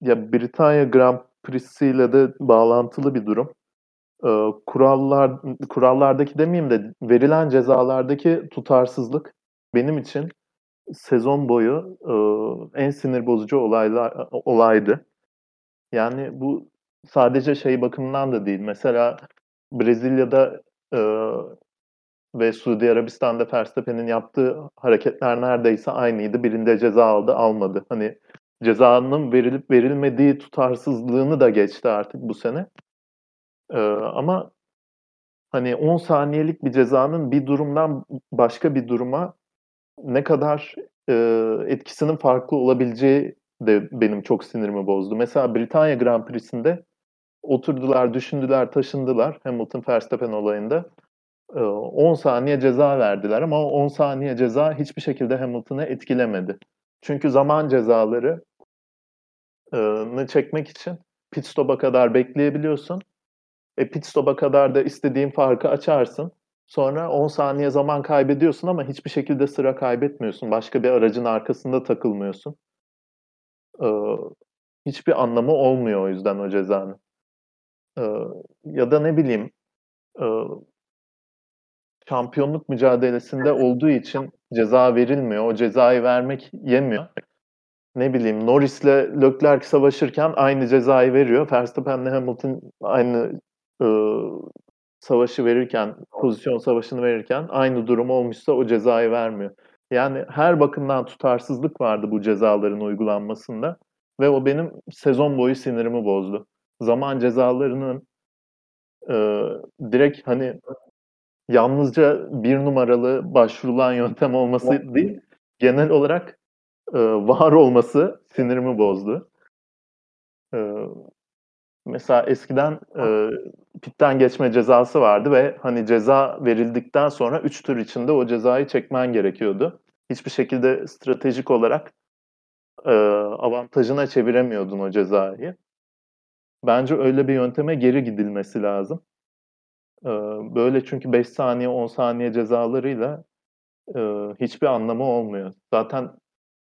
ya Britanya Grand Prix'siyle de bağlantılı bir durum. Kurallar kurallardaki demeyeyim de verilen cezalardaki tutarsızlık benim için sezon boyu en sinir bozucu olaylar olaydı. Yani bu sadece şey bakımından da değil. Mesela Brezilya'da ve Suudi Arabistan'da Verstappen'in yaptığı hareketler neredeyse aynıydı. Birinde ceza aldı, almadı. Hani cezanın verilip verilmediği tutarsızlığını da geçti artık bu sene. Ee, ama hani 10 saniyelik bir cezanın bir durumdan başka bir duruma ne kadar e, etkisinin farklı olabileceği de benim çok sinirimi bozdu. Mesela Britanya Grand Prix'sinde oturdular, düşündüler, taşındılar Hamilton Verstappen olayında. 10 saniye ceza verdiler ama 10 saniye ceza hiçbir şekilde Hamilton'ı etkilemedi. Çünkü zaman cezaları ne çekmek için pit stop'a kadar bekleyebiliyorsun. E, pit stop'a kadar da istediğin farkı açarsın. Sonra 10 saniye zaman kaybediyorsun ama hiçbir şekilde sıra kaybetmiyorsun. Başka bir aracın arkasında takılmıyorsun. Ee, hiçbir anlamı olmuyor o yüzden o cezanın. Ee, ya da ne bileyim e, şampiyonluk mücadelesinde olduğu için ceza verilmiyor. O cezayı vermek yemiyor ne bileyim Norris'le Leclerc savaşırken aynı cezayı veriyor. Verstappen'le Hamilton aynı e, savaşı verirken, pozisyon savaşını verirken aynı durum olmuşsa o cezayı vermiyor. Yani her bakımdan tutarsızlık vardı bu cezaların uygulanmasında ve o benim sezon boyu sinirimi bozdu. Zaman cezalarının e, direkt hani yalnızca bir numaralı başvurulan yöntem olması değil, genel olarak e, var olması sinirimi bozdu. E, Mesela eskiden e, pitten geçme cezası vardı ve hani ceza verildikten sonra 3 tur içinde o cezayı çekmen gerekiyordu. Hiçbir şekilde stratejik olarak e, avantajına çeviremiyordun o cezayı. Bence öyle bir yönteme geri gidilmesi lazım. E, böyle çünkü 5 saniye 10 saniye cezalarıyla e, hiçbir anlamı olmuyor. Zaten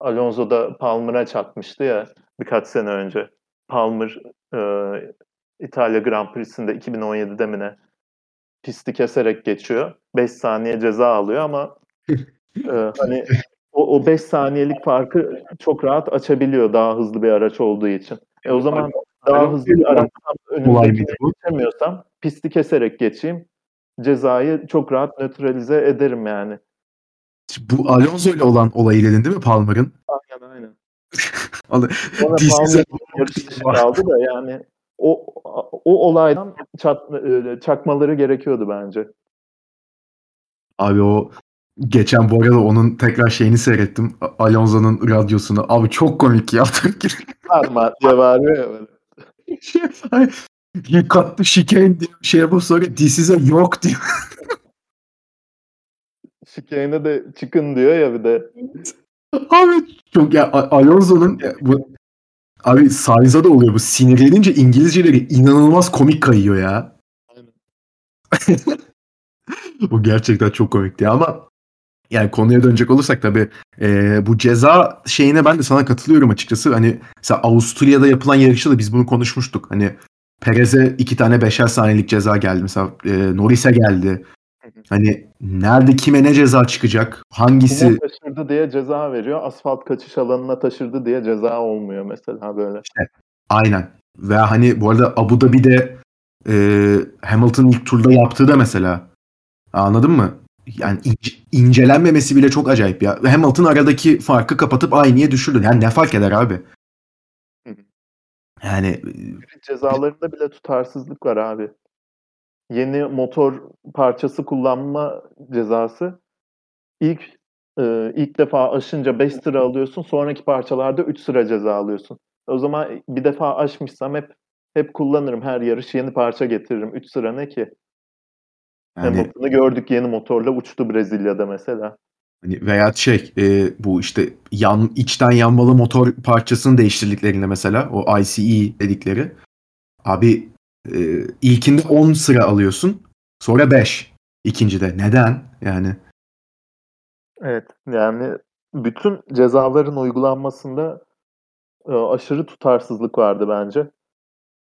Alonso da Palmer'a çatmıştı ya birkaç sene önce. Palmer e, İtalya Grand Prix'sinde 2017'de mi ne pisti keserek geçiyor. 5 saniye ceza alıyor ama [LAUGHS] e, hani o, o 5 saniyelik farkı çok rahat açabiliyor daha hızlı bir araç olduğu için. E o zaman daha hızlı bir araçtan önündekine geçemiyorsam pisti keserek geçeyim. Cezayı çok rahat nötralize ederim yani. Bu Alonso ile olan olayı dedin değil mi Palmer'ın? Aynen aynen. [LAUGHS] Palmer yarış kaldı da yani o o olaydan çat, e, çakmaları gerekiyordu bence. Abi o geçen bu arada onun tekrar şeyini seyrettim. Alonso'nun radyosunu. Abi çok komik ya. Parma diye bağırıyor ya böyle. You cut the chicane diye bir şey yapıp sonra this is a yok diyor. [LAUGHS] Chicane'e de çıkın diyor ya bir de. Abi çok ya Alonso'nun bu abi Sainz'a da oluyor bu. Sinirlenince İngilizceleri inanılmaz komik kayıyor ya. Aynen. [LAUGHS] bu gerçekten çok komikti ama yani konuya dönecek olursak tabii e, bu ceza şeyine ben de sana katılıyorum açıkçası. Hani mesela Avusturya'da yapılan yarışta da biz bunu konuşmuştuk. Hani Perez'e iki tane beşer saniyelik ceza geldi. Mesela e, Norris'e geldi. Hani nerede kime ne ceza çıkacak? Hangisi? Kuma taşırdı diye ceza veriyor. Asfalt kaçış alanına taşırdı diye ceza olmuyor mesela böyle. İşte, aynen. Ve hani bu arada Abu Dhabi'de e, Hamilton ilk turda yaptığı da mesela. Anladın mı? Yani ince, incelenmemesi bile çok acayip ya. Hamilton aradaki farkı kapatıp aynıya düşürdü. Yani ne fark eder abi? Yani cezalarında bile tutarsızlık var abi. Yeni motor parçası kullanma cezası ilk e, ilk defa aşınca 5 sıra alıyorsun. Sonraki parçalarda 3 sıra ceza alıyorsun. O zaman bir defa aşmışsam hep hep kullanırım. Her yarış yeni parça getiririm. 3 sıra ne ki? Yani, Hamilton'ı gördük yeni motorla uçtu Brezilya'da mesela. Hani veya şey e, bu işte yan içten yanmalı motor parçasını değiştirdiklerinde mesela o ICE dedikleri abi e, ilkinde 10 sıra alıyorsun sonra 5 ikincide neden yani Evet yani bütün cezaların uygulanmasında e, aşırı tutarsızlık vardı bence.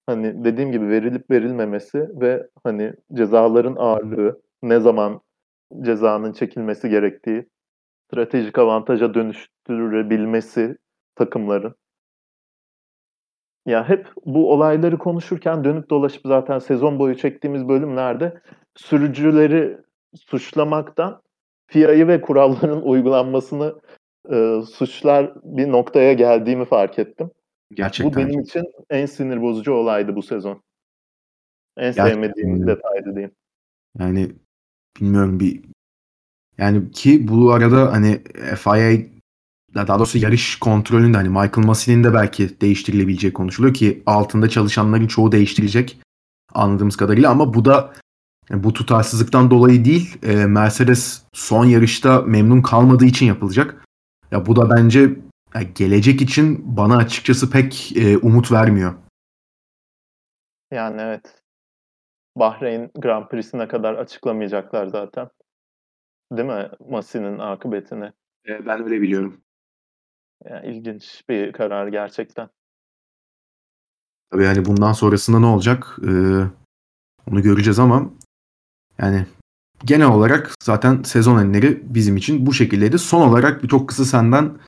Hani dediğim gibi verilip verilmemesi ve hani cezaların ağırlığı, ne zaman cezanın çekilmesi gerektiği, stratejik avantaja dönüştürebilmesi takımların. Ya hep bu olayları konuşurken dönüp dolaşıp zaten sezon boyu çektiğimiz bölümlerde sürücüleri suçlamaktan FIA'yı ve kuralların uygulanmasını e, suçlar bir noktaya geldiğimi fark ettim. Gerçekten. Bu benim için en sinir bozucu olaydı bu sezon. En Gerçekten. sevmediğim detaydı diyeyim. Yani bilmiyorum bir yani ki bu arada hani FIA daha doğrusu yarış kontrolünde hani Michael Massey'nin de belki değiştirilebileceği konuşuluyor ki altında çalışanların çoğu değiştirecek anladığımız kadarıyla ama bu da yani bu tutarsızlıktan dolayı değil e, Mercedes son yarışta memnun kalmadığı için yapılacak. Ya bu da bence yani gelecek için bana açıkçası pek e, umut vermiyor. Yani evet. Bahreyn Grand Prix'sine kadar açıklamayacaklar zaten. Değil mi? Masi'nin akıbetini. E, ben öyle biliyorum. Yani ilginç bir karar gerçekten. Tabii yani bundan sonrasında ne olacak? Ee, onu göreceğiz ama yani genel olarak zaten sezon enleri bizim için bu şekildeydi. Son olarak bir çok kısa senden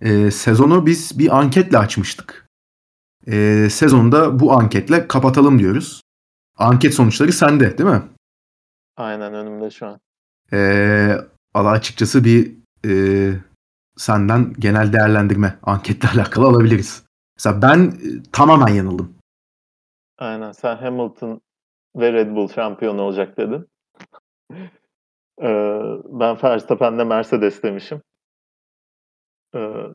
e, sezonu biz bir anketle açmıştık. E, sezonda bu anketle kapatalım diyoruz. Anket sonuçları sende değil mi? Aynen önümde şu an. E, Allah açıkçası bir e, senden genel değerlendirme anketle [LAUGHS] alakalı alabiliriz. Mesela ben e, tamamen yanıldım. Aynen sen Hamilton ve Red Bull şampiyon olacak dedin. [LAUGHS] ee, ben Verstappen'le Mercedes demişim. Ee,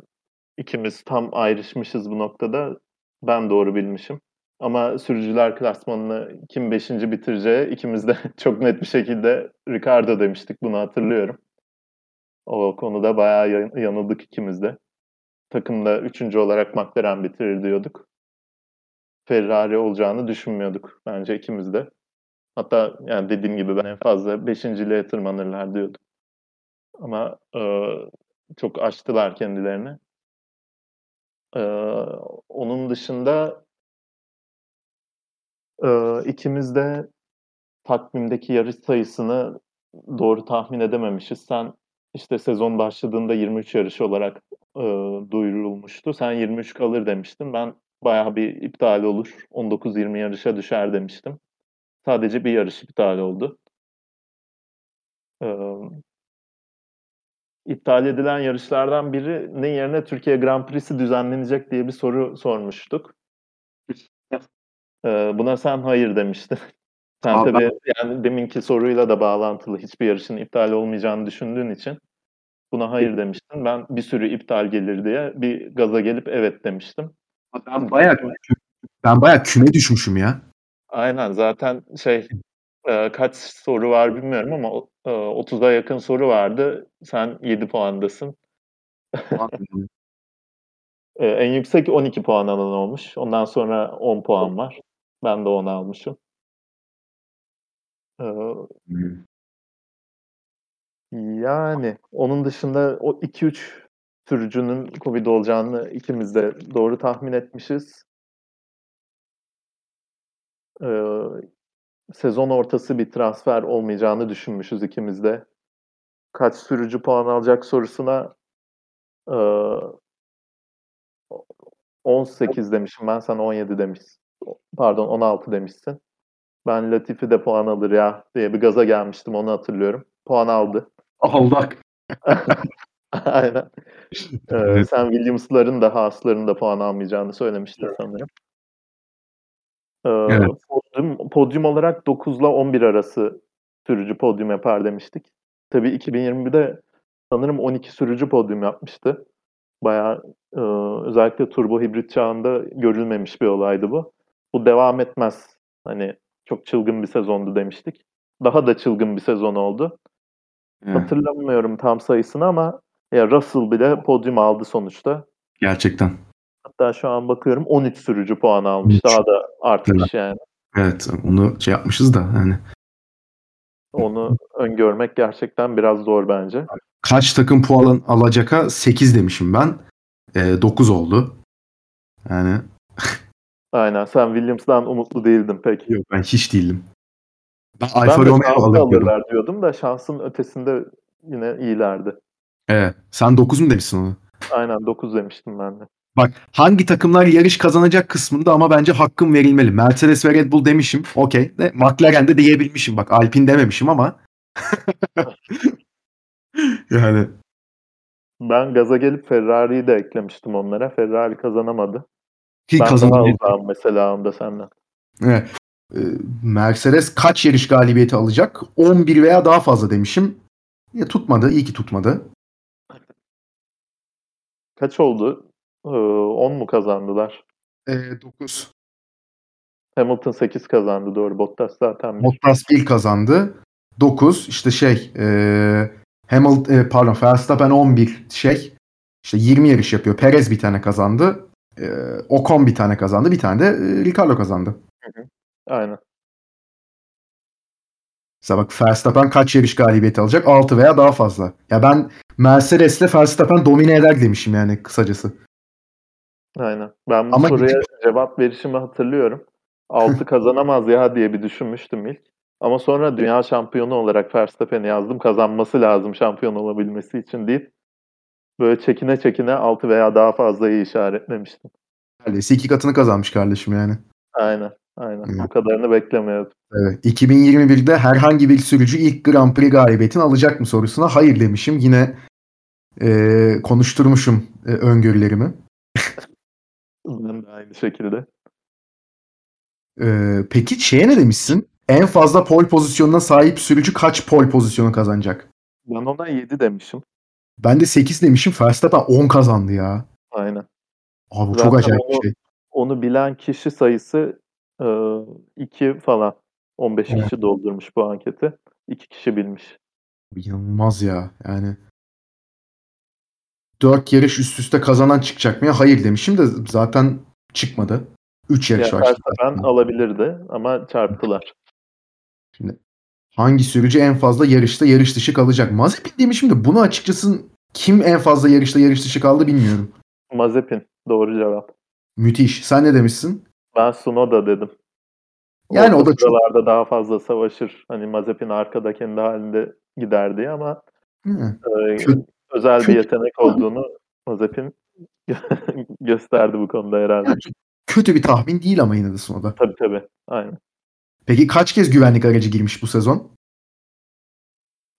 ikimiz tam ayrışmışız bu noktada. Ben doğru bilmişim. Ama sürücüler klasmanını kim 5. bitireceği ikimiz de [LAUGHS] çok net bir şekilde Ricardo demiştik. Bunu hatırlıyorum. O konuda bayağı yanıldık ikimiz de. Takımda 3. olarak McLaren bitirir diyorduk. Ferrari olacağını düşünmüyorduk bence ikimiz de. Hatta yani dediğim gibi ben en fazla beşinciliğe tırmanırlar diyordum. Ama e, çok açtılar kendilerini. E, onun dışında e, ikimiz de takvimdeki yarış sayısını doğru tahmin edememişiz. Sen işte sezon başladığında 23 yarış olarak e, duyurulmuştu. Sen 23 kalır demiştin. Ben bayağı bir iptal olur. 19-20 yarışa düşer demiştim. Sadece bir yarış iptal oldu. Ee, iptal edilen yarışlardan biri ne yerine Türkiye Grand Prix'si düzenlenecek diye bir soru sormuştuk. Ee, buna sen hayır demiştin. [LAUGHS] Sen Aa, tabii yani deminki soruyla da bağlantılı hiçbir yarışın iptal olmayacağını düşündüğün için buna hayır demiştin. Ben bir sürü iptal gelir diye bir gaza gelip evet demiştim. Ben bayağı ben bayağı küme düşmüşüm ya. Aynen zaten şey e, kaç soru var bilmiyorum ama e, 30'a yakın soru vardı. Sen 7 puandasın. [LAUGHS] e, en yüksek 12 puan alan olmuş. Ondan sonra 10 puan var. Ben de 10 almışım. E, yani onun dışında o 2-3 sürücünün Covid olacağını ikimiz de doğru tahmin etmişiz. Ee, sezon ortası bir transfer olmayacağını düşünmüşüz ikimiz de. Kaç sürücü puan alacak sorusuna e, 18 demişim ben sana 17 demiş. Pardon 16 demişsin. Ben Latifi de puan alır ya diye bir gaza gelmiştim onu hatırlıyorum. Puan aldı. Aldak. [LAUGHS] Aynen. Ee, sen Williams'ların da Haas'ların da puan almayacağını söylemiştin sanırım. Ee, evet. Podyum, podyum olarak 9 ile 11 arası sürücü podyum yapar demiştik. Tabii 2020'de sanırım 12 sürücü podyum yapmıştı. Bayağı e, özellikle turbo hibrit çağında görülmemiş bir olaydı bu. Bu devam etmez. Hani çok çılgın bir sezondu demiştik. Daha da çılgın bir sezon oldu. Hmm. Hatırlamıyorum tam sayısını ama ya Russell bile podyum aldı sonuçta. Gerçekten. Hatta şu an bakıyorum 13 sürücü puan almış. 13. Daha da artmış evet. yani. Evet onu şey yapmışız da yani. Onu öngörmek gerçekten biraz zor bence. Kaç takım puan alacaka 8 demişim ben. E, 9 oldu. Yani. Aynen sen Williams'dan umutlu değildin pek. Yok ben hiç değildim. Ben, ben Alfa Romeo alırlar diyordum da şansın ötesinde yine iyilerdi. Evet. Sen 9 mu demişsin onu? Aynen 9 demiştim ben de. Bak hangi takımlar yarış kazanacak kısmında ama bence hakkım verilmeli. Mercedes ve Red Bull demişim. Okey. De, McLaren de diyebilmişim. Bak Alpine dememişim ama. [LAUGHS] yani. Ben gaza gelip Ferrari'yi de eklemiştim onlara. Ferrari kazanamadı. Ki ben kazanamadı. daha mesela onda senden. Evet. Ee, Mercedes kaç yarış galibiyeti alacak? 11 veya daha fazla demişim. Ya tutmadı. İyi ki tutmadı. Kaç oldu? 10 mu kazandılar? E, 9. Hamilton 8 kazandı doğru. Bottas zaten. Bottas 1 kazandı. 9 işte şey e, Hamilton e, pardon Verstappen 11 şey işte 20 yarış yapıyor. Perez bir tane kazandı. E, Ocon bir tane kazandı. Bir tane de e, Ricardo kazandı. Hı hı. Aynen. Mesela bak Verstappen kaç yarış galibiyeti alacak? 6 veya daha fazla. Ya ben Mercedes'le Verstappen domine eder demişim yani kısacası. Aynen. Ben bu Ama soruya hiç... cevap verişimi hatırlıyorum. 6 [LAUGHS] kazanamaz ya diye bir düşünmüştüm ilk. Ama sonra dünya şampiyonu olarak Verstappen'i yazdım. Kazanması lazım şampiyon olabilmesi için deyip böyle çekine çekine 6 veya daha fazlayı işaretlemiştim. Neredeyse iki katını kazanmış kardeşim yani. Aynen. Aynen. Hmm. Bu kadarını beklemiyordum. Evet. 2021'de herhangi bir sürücü ilk Grand Prix galibiyetini alacak mı sorusuna hayır demişim. Yine e, konuşturmuşum e, öngörülerimi. Aynı şekilde. Ee, peki şeye ne demişsin? En fazla pol pozisyonuna sahip sürücü kaç pol pozisyonu kazanacak? Ben ona 7 demişim. Ben de 8 demişim. Verstappen 10 kazandı ya. Aynen. Abi bu çok acayip onu, bir şey. Onu bilen kişi sayısı Eee, 2 falan. 15 Evet. kişi doldurmuş bu anketi. 2 kişi bilmiş. İnanılmaz ya. Yani 4 yarış üst üste kazanan çıkacak mı? Hayır demişim de zaten çıkmadı. 3 yarış Ya var. Verstappen alabilirdi ama çarptılar. Şimdi hangi sürücü en fazla yarışta yarış dışı kalacak? Mazepin demişim de bunu açıkçası kim en fazla yarışta yarış dışı kaldı bilmiyorum. Mazepin doğru cevap. Müthiş. Sen ne demişsin? Ben Tsunoda dedim. Yani Orta o da çok daha fazla savaşır. Hani Mazepin arkada kendi halinde gider diye ama Hı. eee, Kö- özel bir kötü yetenek olduğunu Mazepin [LAUGHS] gösterdi bu konuda herhalde. yani kötü bir tahmin değil ama yine de Sunoda. Tabii tabii. Aynen. Peki kaç kez güvenlik aracı girmiş bu sezon?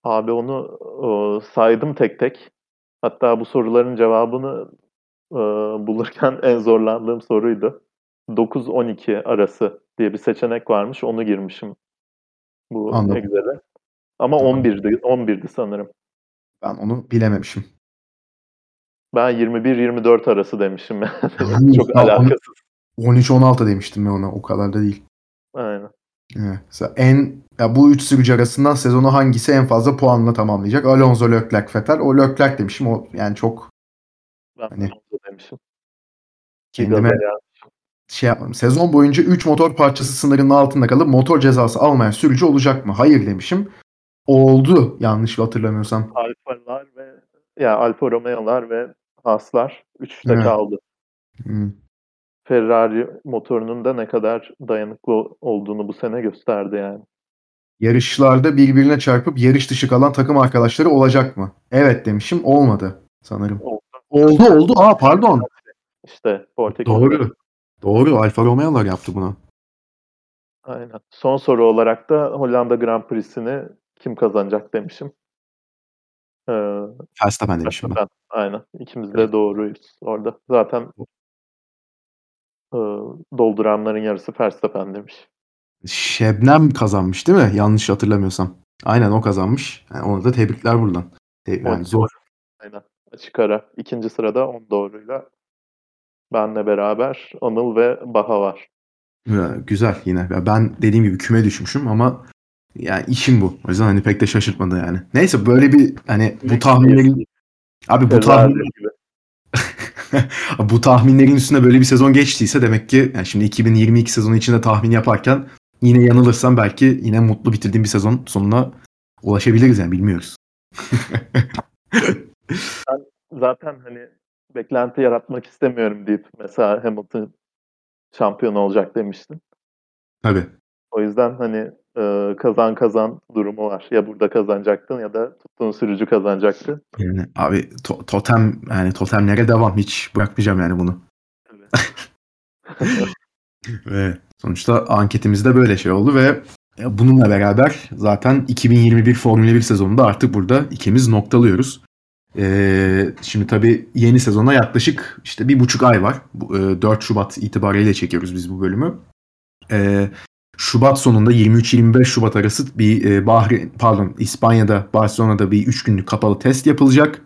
Abi onu eee, saydım tek tek. Hatta bu soruların cevabını eee, bulurken en zorlandığım soruydu. 9-12 arası diye bir seçenek varmış. Onu girmişim bu Anladım. Excel'e. Ama Tamam. 11'di. 11'di sanırım. Ben onu bilememişim. Ben 21-24 arası demişim. [LAUGHS] Yuh, Çok alakasız. 13-16 demiştim ben ona. O kadar da değil. Aynen. Evet. Mesela en ya bu üç sürücü arasından sezonu hangisi en fazla puanla tamamlayacak? Alonso, Leclerc, Vettel. O Leclerc demişim. O yani çok Ben hani demişim. Kendime şey yapmadım. Sezon boyunca 3 motor parçası sınırının altında kalıp motor cezası almayan sürücü olacak mı? Hayır demişim. Oldu yanlış hatırlamıyorsam. Alfa'lar ve ya Alfa Romeo'lar ve Haas'lar 3'te Evet. kaldı. Hmm. Ferrari motorunun da ne kadar dayanıklı olduğunu bu sene gösterdi yani. Yarışlarda birbirine çarpıp yarış dışı kalan takım arkadaşları olacak mı? Evet demişim. Olmadı sanırım. Oldu. Oldu oldu. Aa pardon. İşte Portekiz'de. Doğru. Doğru. Alfa Romeo'lar yaptı bunu. Aynen. Son soru olarak da Hollanda Grand Prix'sini kim kazanacak demişim. Ee, Verstappen demişim ben. Aynen. İkimiz de doğruyuz orada. Zaten e, dolduranların yarısı Verstappen demiş. Şebnem kazanmış değil mi? Yanlış hatırlamıyorsam. Aynen o kazanmış. Yani ona da tebrikler buradan. Te- Yani zor. Aynen. Açık ara. İkinci sırada 10 doğruyla benle beraber Anıl ve Baha var. Ya, Güzel yine. Ya Ben dediğim gibi küme düşmüşüm ama yani işim bu. O yüzden hani pek de şaşırtmadı yani. Neyse böyle bir hani bu tahminlerin abi bu tahmin Ferrari gibi. [LAUGHS] bu tahminlerin üstüne böyle bir sezon geçtiyse demek ki yani şimdi 2022 sezonu içinde tahmin yaparken yine yanılırsam belki yine mutlu bitirdiğim bir sezon sonuna ulaşabiliriz yani bilmiyoruz. [LAUGHS] Ben zaten hani beklenti yaratmak istemiyorum deyip mesela Hamilton şampiyon olacak demiştin. Tabii. O yüzden hani e, kazan kazan durumu var. Ya burada kazanacaktın ya da tuttuğun sürücü kazanacaktı. Yani abi to- totem yani totemlere devam hiç bırakmayacağım yani bunu. [LAUGHS] [LAUGHS] Ve sonuçta anketimizde böyle şey oldu ve ya bununla beraber zaten 2021 Formula 1 sezonunda artık burada ikimiz noktalıyoruz. Ee, şimdi tabii yeni sezona yaklaşık işte bir buçuk ay var. Bu, e, 4 Şubat itibariyle çekiyoruz biz bu bölümü. Ee, Şubat sonunda 23-25 Şubat arası bir e, Bahreyn, pardon İspanya'da Barcelona'da bir 3 günlük kapalı test yapılacak.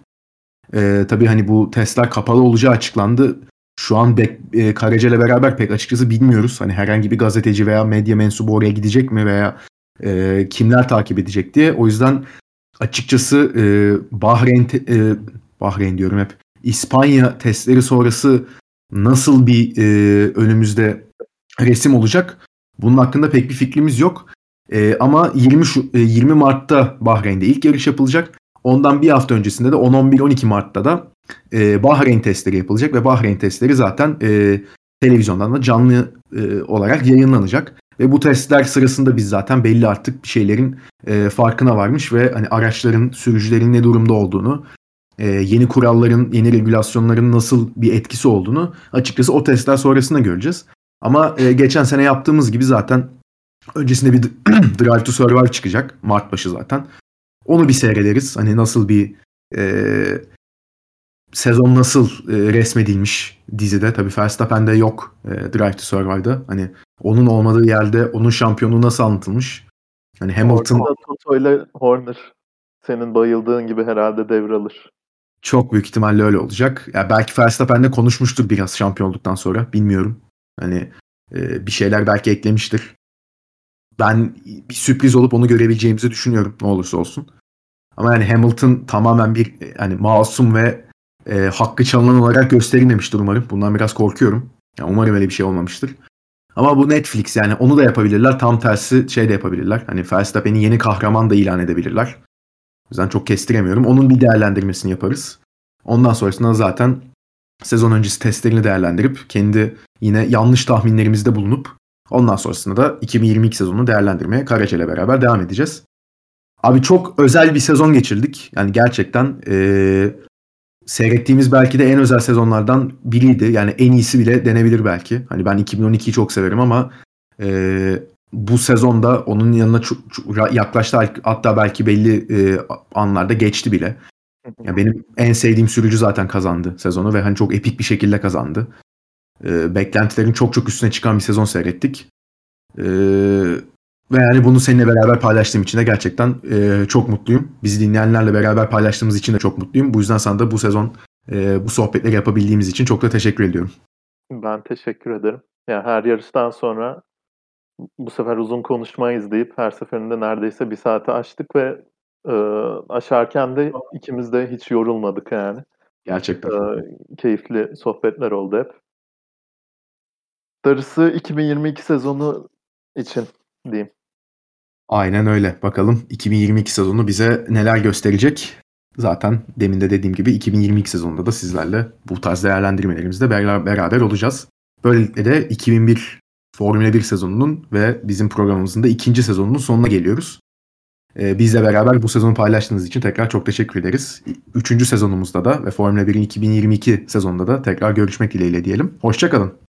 Ee, tabii hani bu testler kapalı olacağı açıklandı. Şu an Bek, e, Karaca ile beraber pek açıkçası bilmiyoruz. Hani herhangi bir gazeteci veya medya mensubu oraya gidecek mi veya e, kimler takip edecek diye. O yüzden açıkçası e, Bahreyn te- e, Bahreyn diyorum hep. İspanya testleri sonrası nasıl bir e, önümüzde resim olacak? Bunun hakkında pek bir fikrimiz yok. E, ama 20 şu, e, 20 Mart'ta Bahreyn'de ilk yarış yapılacak. Ondan bir hafta öncesinde de 10-11-12 Mart'ta da e, Bahreyn testleri yapılacak ve Bahreyn testleri zaten e, televizyondan da canlı e, olarak yayınlanacak. Ve bu testler sırasında biz zaten belli artık bir şeylerin e, farkına varmış ve hani araçların, sürücülerin ne durumda olduğunu, e, yeni kuralların, yeni regülasyonların nasıl bir etkisi olduğunu açıkçası o testler sonrasında göreceğiz. Ama e, geçen sene yaptığımız gibi zaten öncesinde bir [CLEARS THROAT] Drive to Survive çıkacak. Mart başı zaten. Onu bir seyrederiz. Hani nasıl bir e, sezon nasıl e, resmedilmiş dizide. Tabii Verstappen'de yok e, Drive to Survive'da. Hani onun olmadığı yerde onun şampiyonluğu nasıl anlatılmış. Hani Hamilton Orada Toto ile Horner senin bayıldığın gibi herhalde devralır. çok büyük ihtimalle öyle olacak. Ya belki Verstappen'de konuşmuştur biraz şampiyon olduktan sonra. Bilmiyorum. Hani e, bir şeyler belki eklemiştir. Ben bir sürpriz olup onu görebileceğimizi düşünüyorum ne olursa olsun. Ama yani Hamilton tamamen bir hani masum ve e, hakkı çalınan olarak gösterilmemiştir umarım. Bundan biraz korkuyorum. Yani umarım öyle bir şey olmamıştır. Ama bu Netflix yani onu da yapabilirler. Tam tersi şey de yapabilirler. Hani Verstappen'i yeni kahraman da ilan edebilirler. O yüzden çok kestiremiyorum. Onun bir değerlendirmesini yaparız. Ondan sonrasında zaten sezon öncesi testlerini değerlendirip kendi yine yanlış tahminlerimizde bulunup ondan sonrasında da 2022 sezonunu değerlendirmeye Karaca ile beraber devam edeceğiz. Abi çok özel bir sezon geçirdik. Yani gerçekten ee, seyrettiğimiz belki de en özel sezonlardan biriydi. Yani en iyisi bile denebilir belki. Hani ben 2012'yi çok severim ama e, bu sezonda onun yanına çok, çok yaklaştı hatta belki belli e, anlarda geçti bile. Yani benim en sevdiğim sürücü zaten kazandı sezonu ve hani çok epik bir şekilde kazandı. E, beklentilerin çok çok üstüne çıkan bir sezon seyrettik. E, ve yani bunu seninle beraber paylaştığım için de gerçekten e, çok mutluyum. Bizi dinleyenlerle beraber paylaştığımız için de çok mutluyum. Bu yüzden sana da bu sezon e, bu sohbetleri yapabildiğimiz için çok da teşekkür ediyorum. Ben teşekkür ederim. Yani her yarıştan sonra bu sefer uzun konuşma izleyip her seferinde neredeyse bir saate açtık ve e, aşarken de ikimiz de hiç yorulmadık yani. Gerçekten. E, keyifli sohbetler oldu hep. Darısı 2022 sezonu için diyeyim. Aynen öyle. Bakalım 2022 sezonu bize neler gösterecek. Zaten demin de dediğim gibi 2022 sezonunda da sizlerle bu tarz değerlendirmelerimizde beraber olacağız. Böylelikle de 2001 Formula 1 sezonunun ve bizim programımızın da ikinci sezonunun sonuna geliyoruz. Ee, bizle beraber bu sezonu paylaştığınız için tekrar çok teşekkür ederiz. Üçüncü sezonumuzda da ve Formula 1'in 2022 sezonunda da tekrar görüşmek dileğiyle diyelim. Hoşçakalın.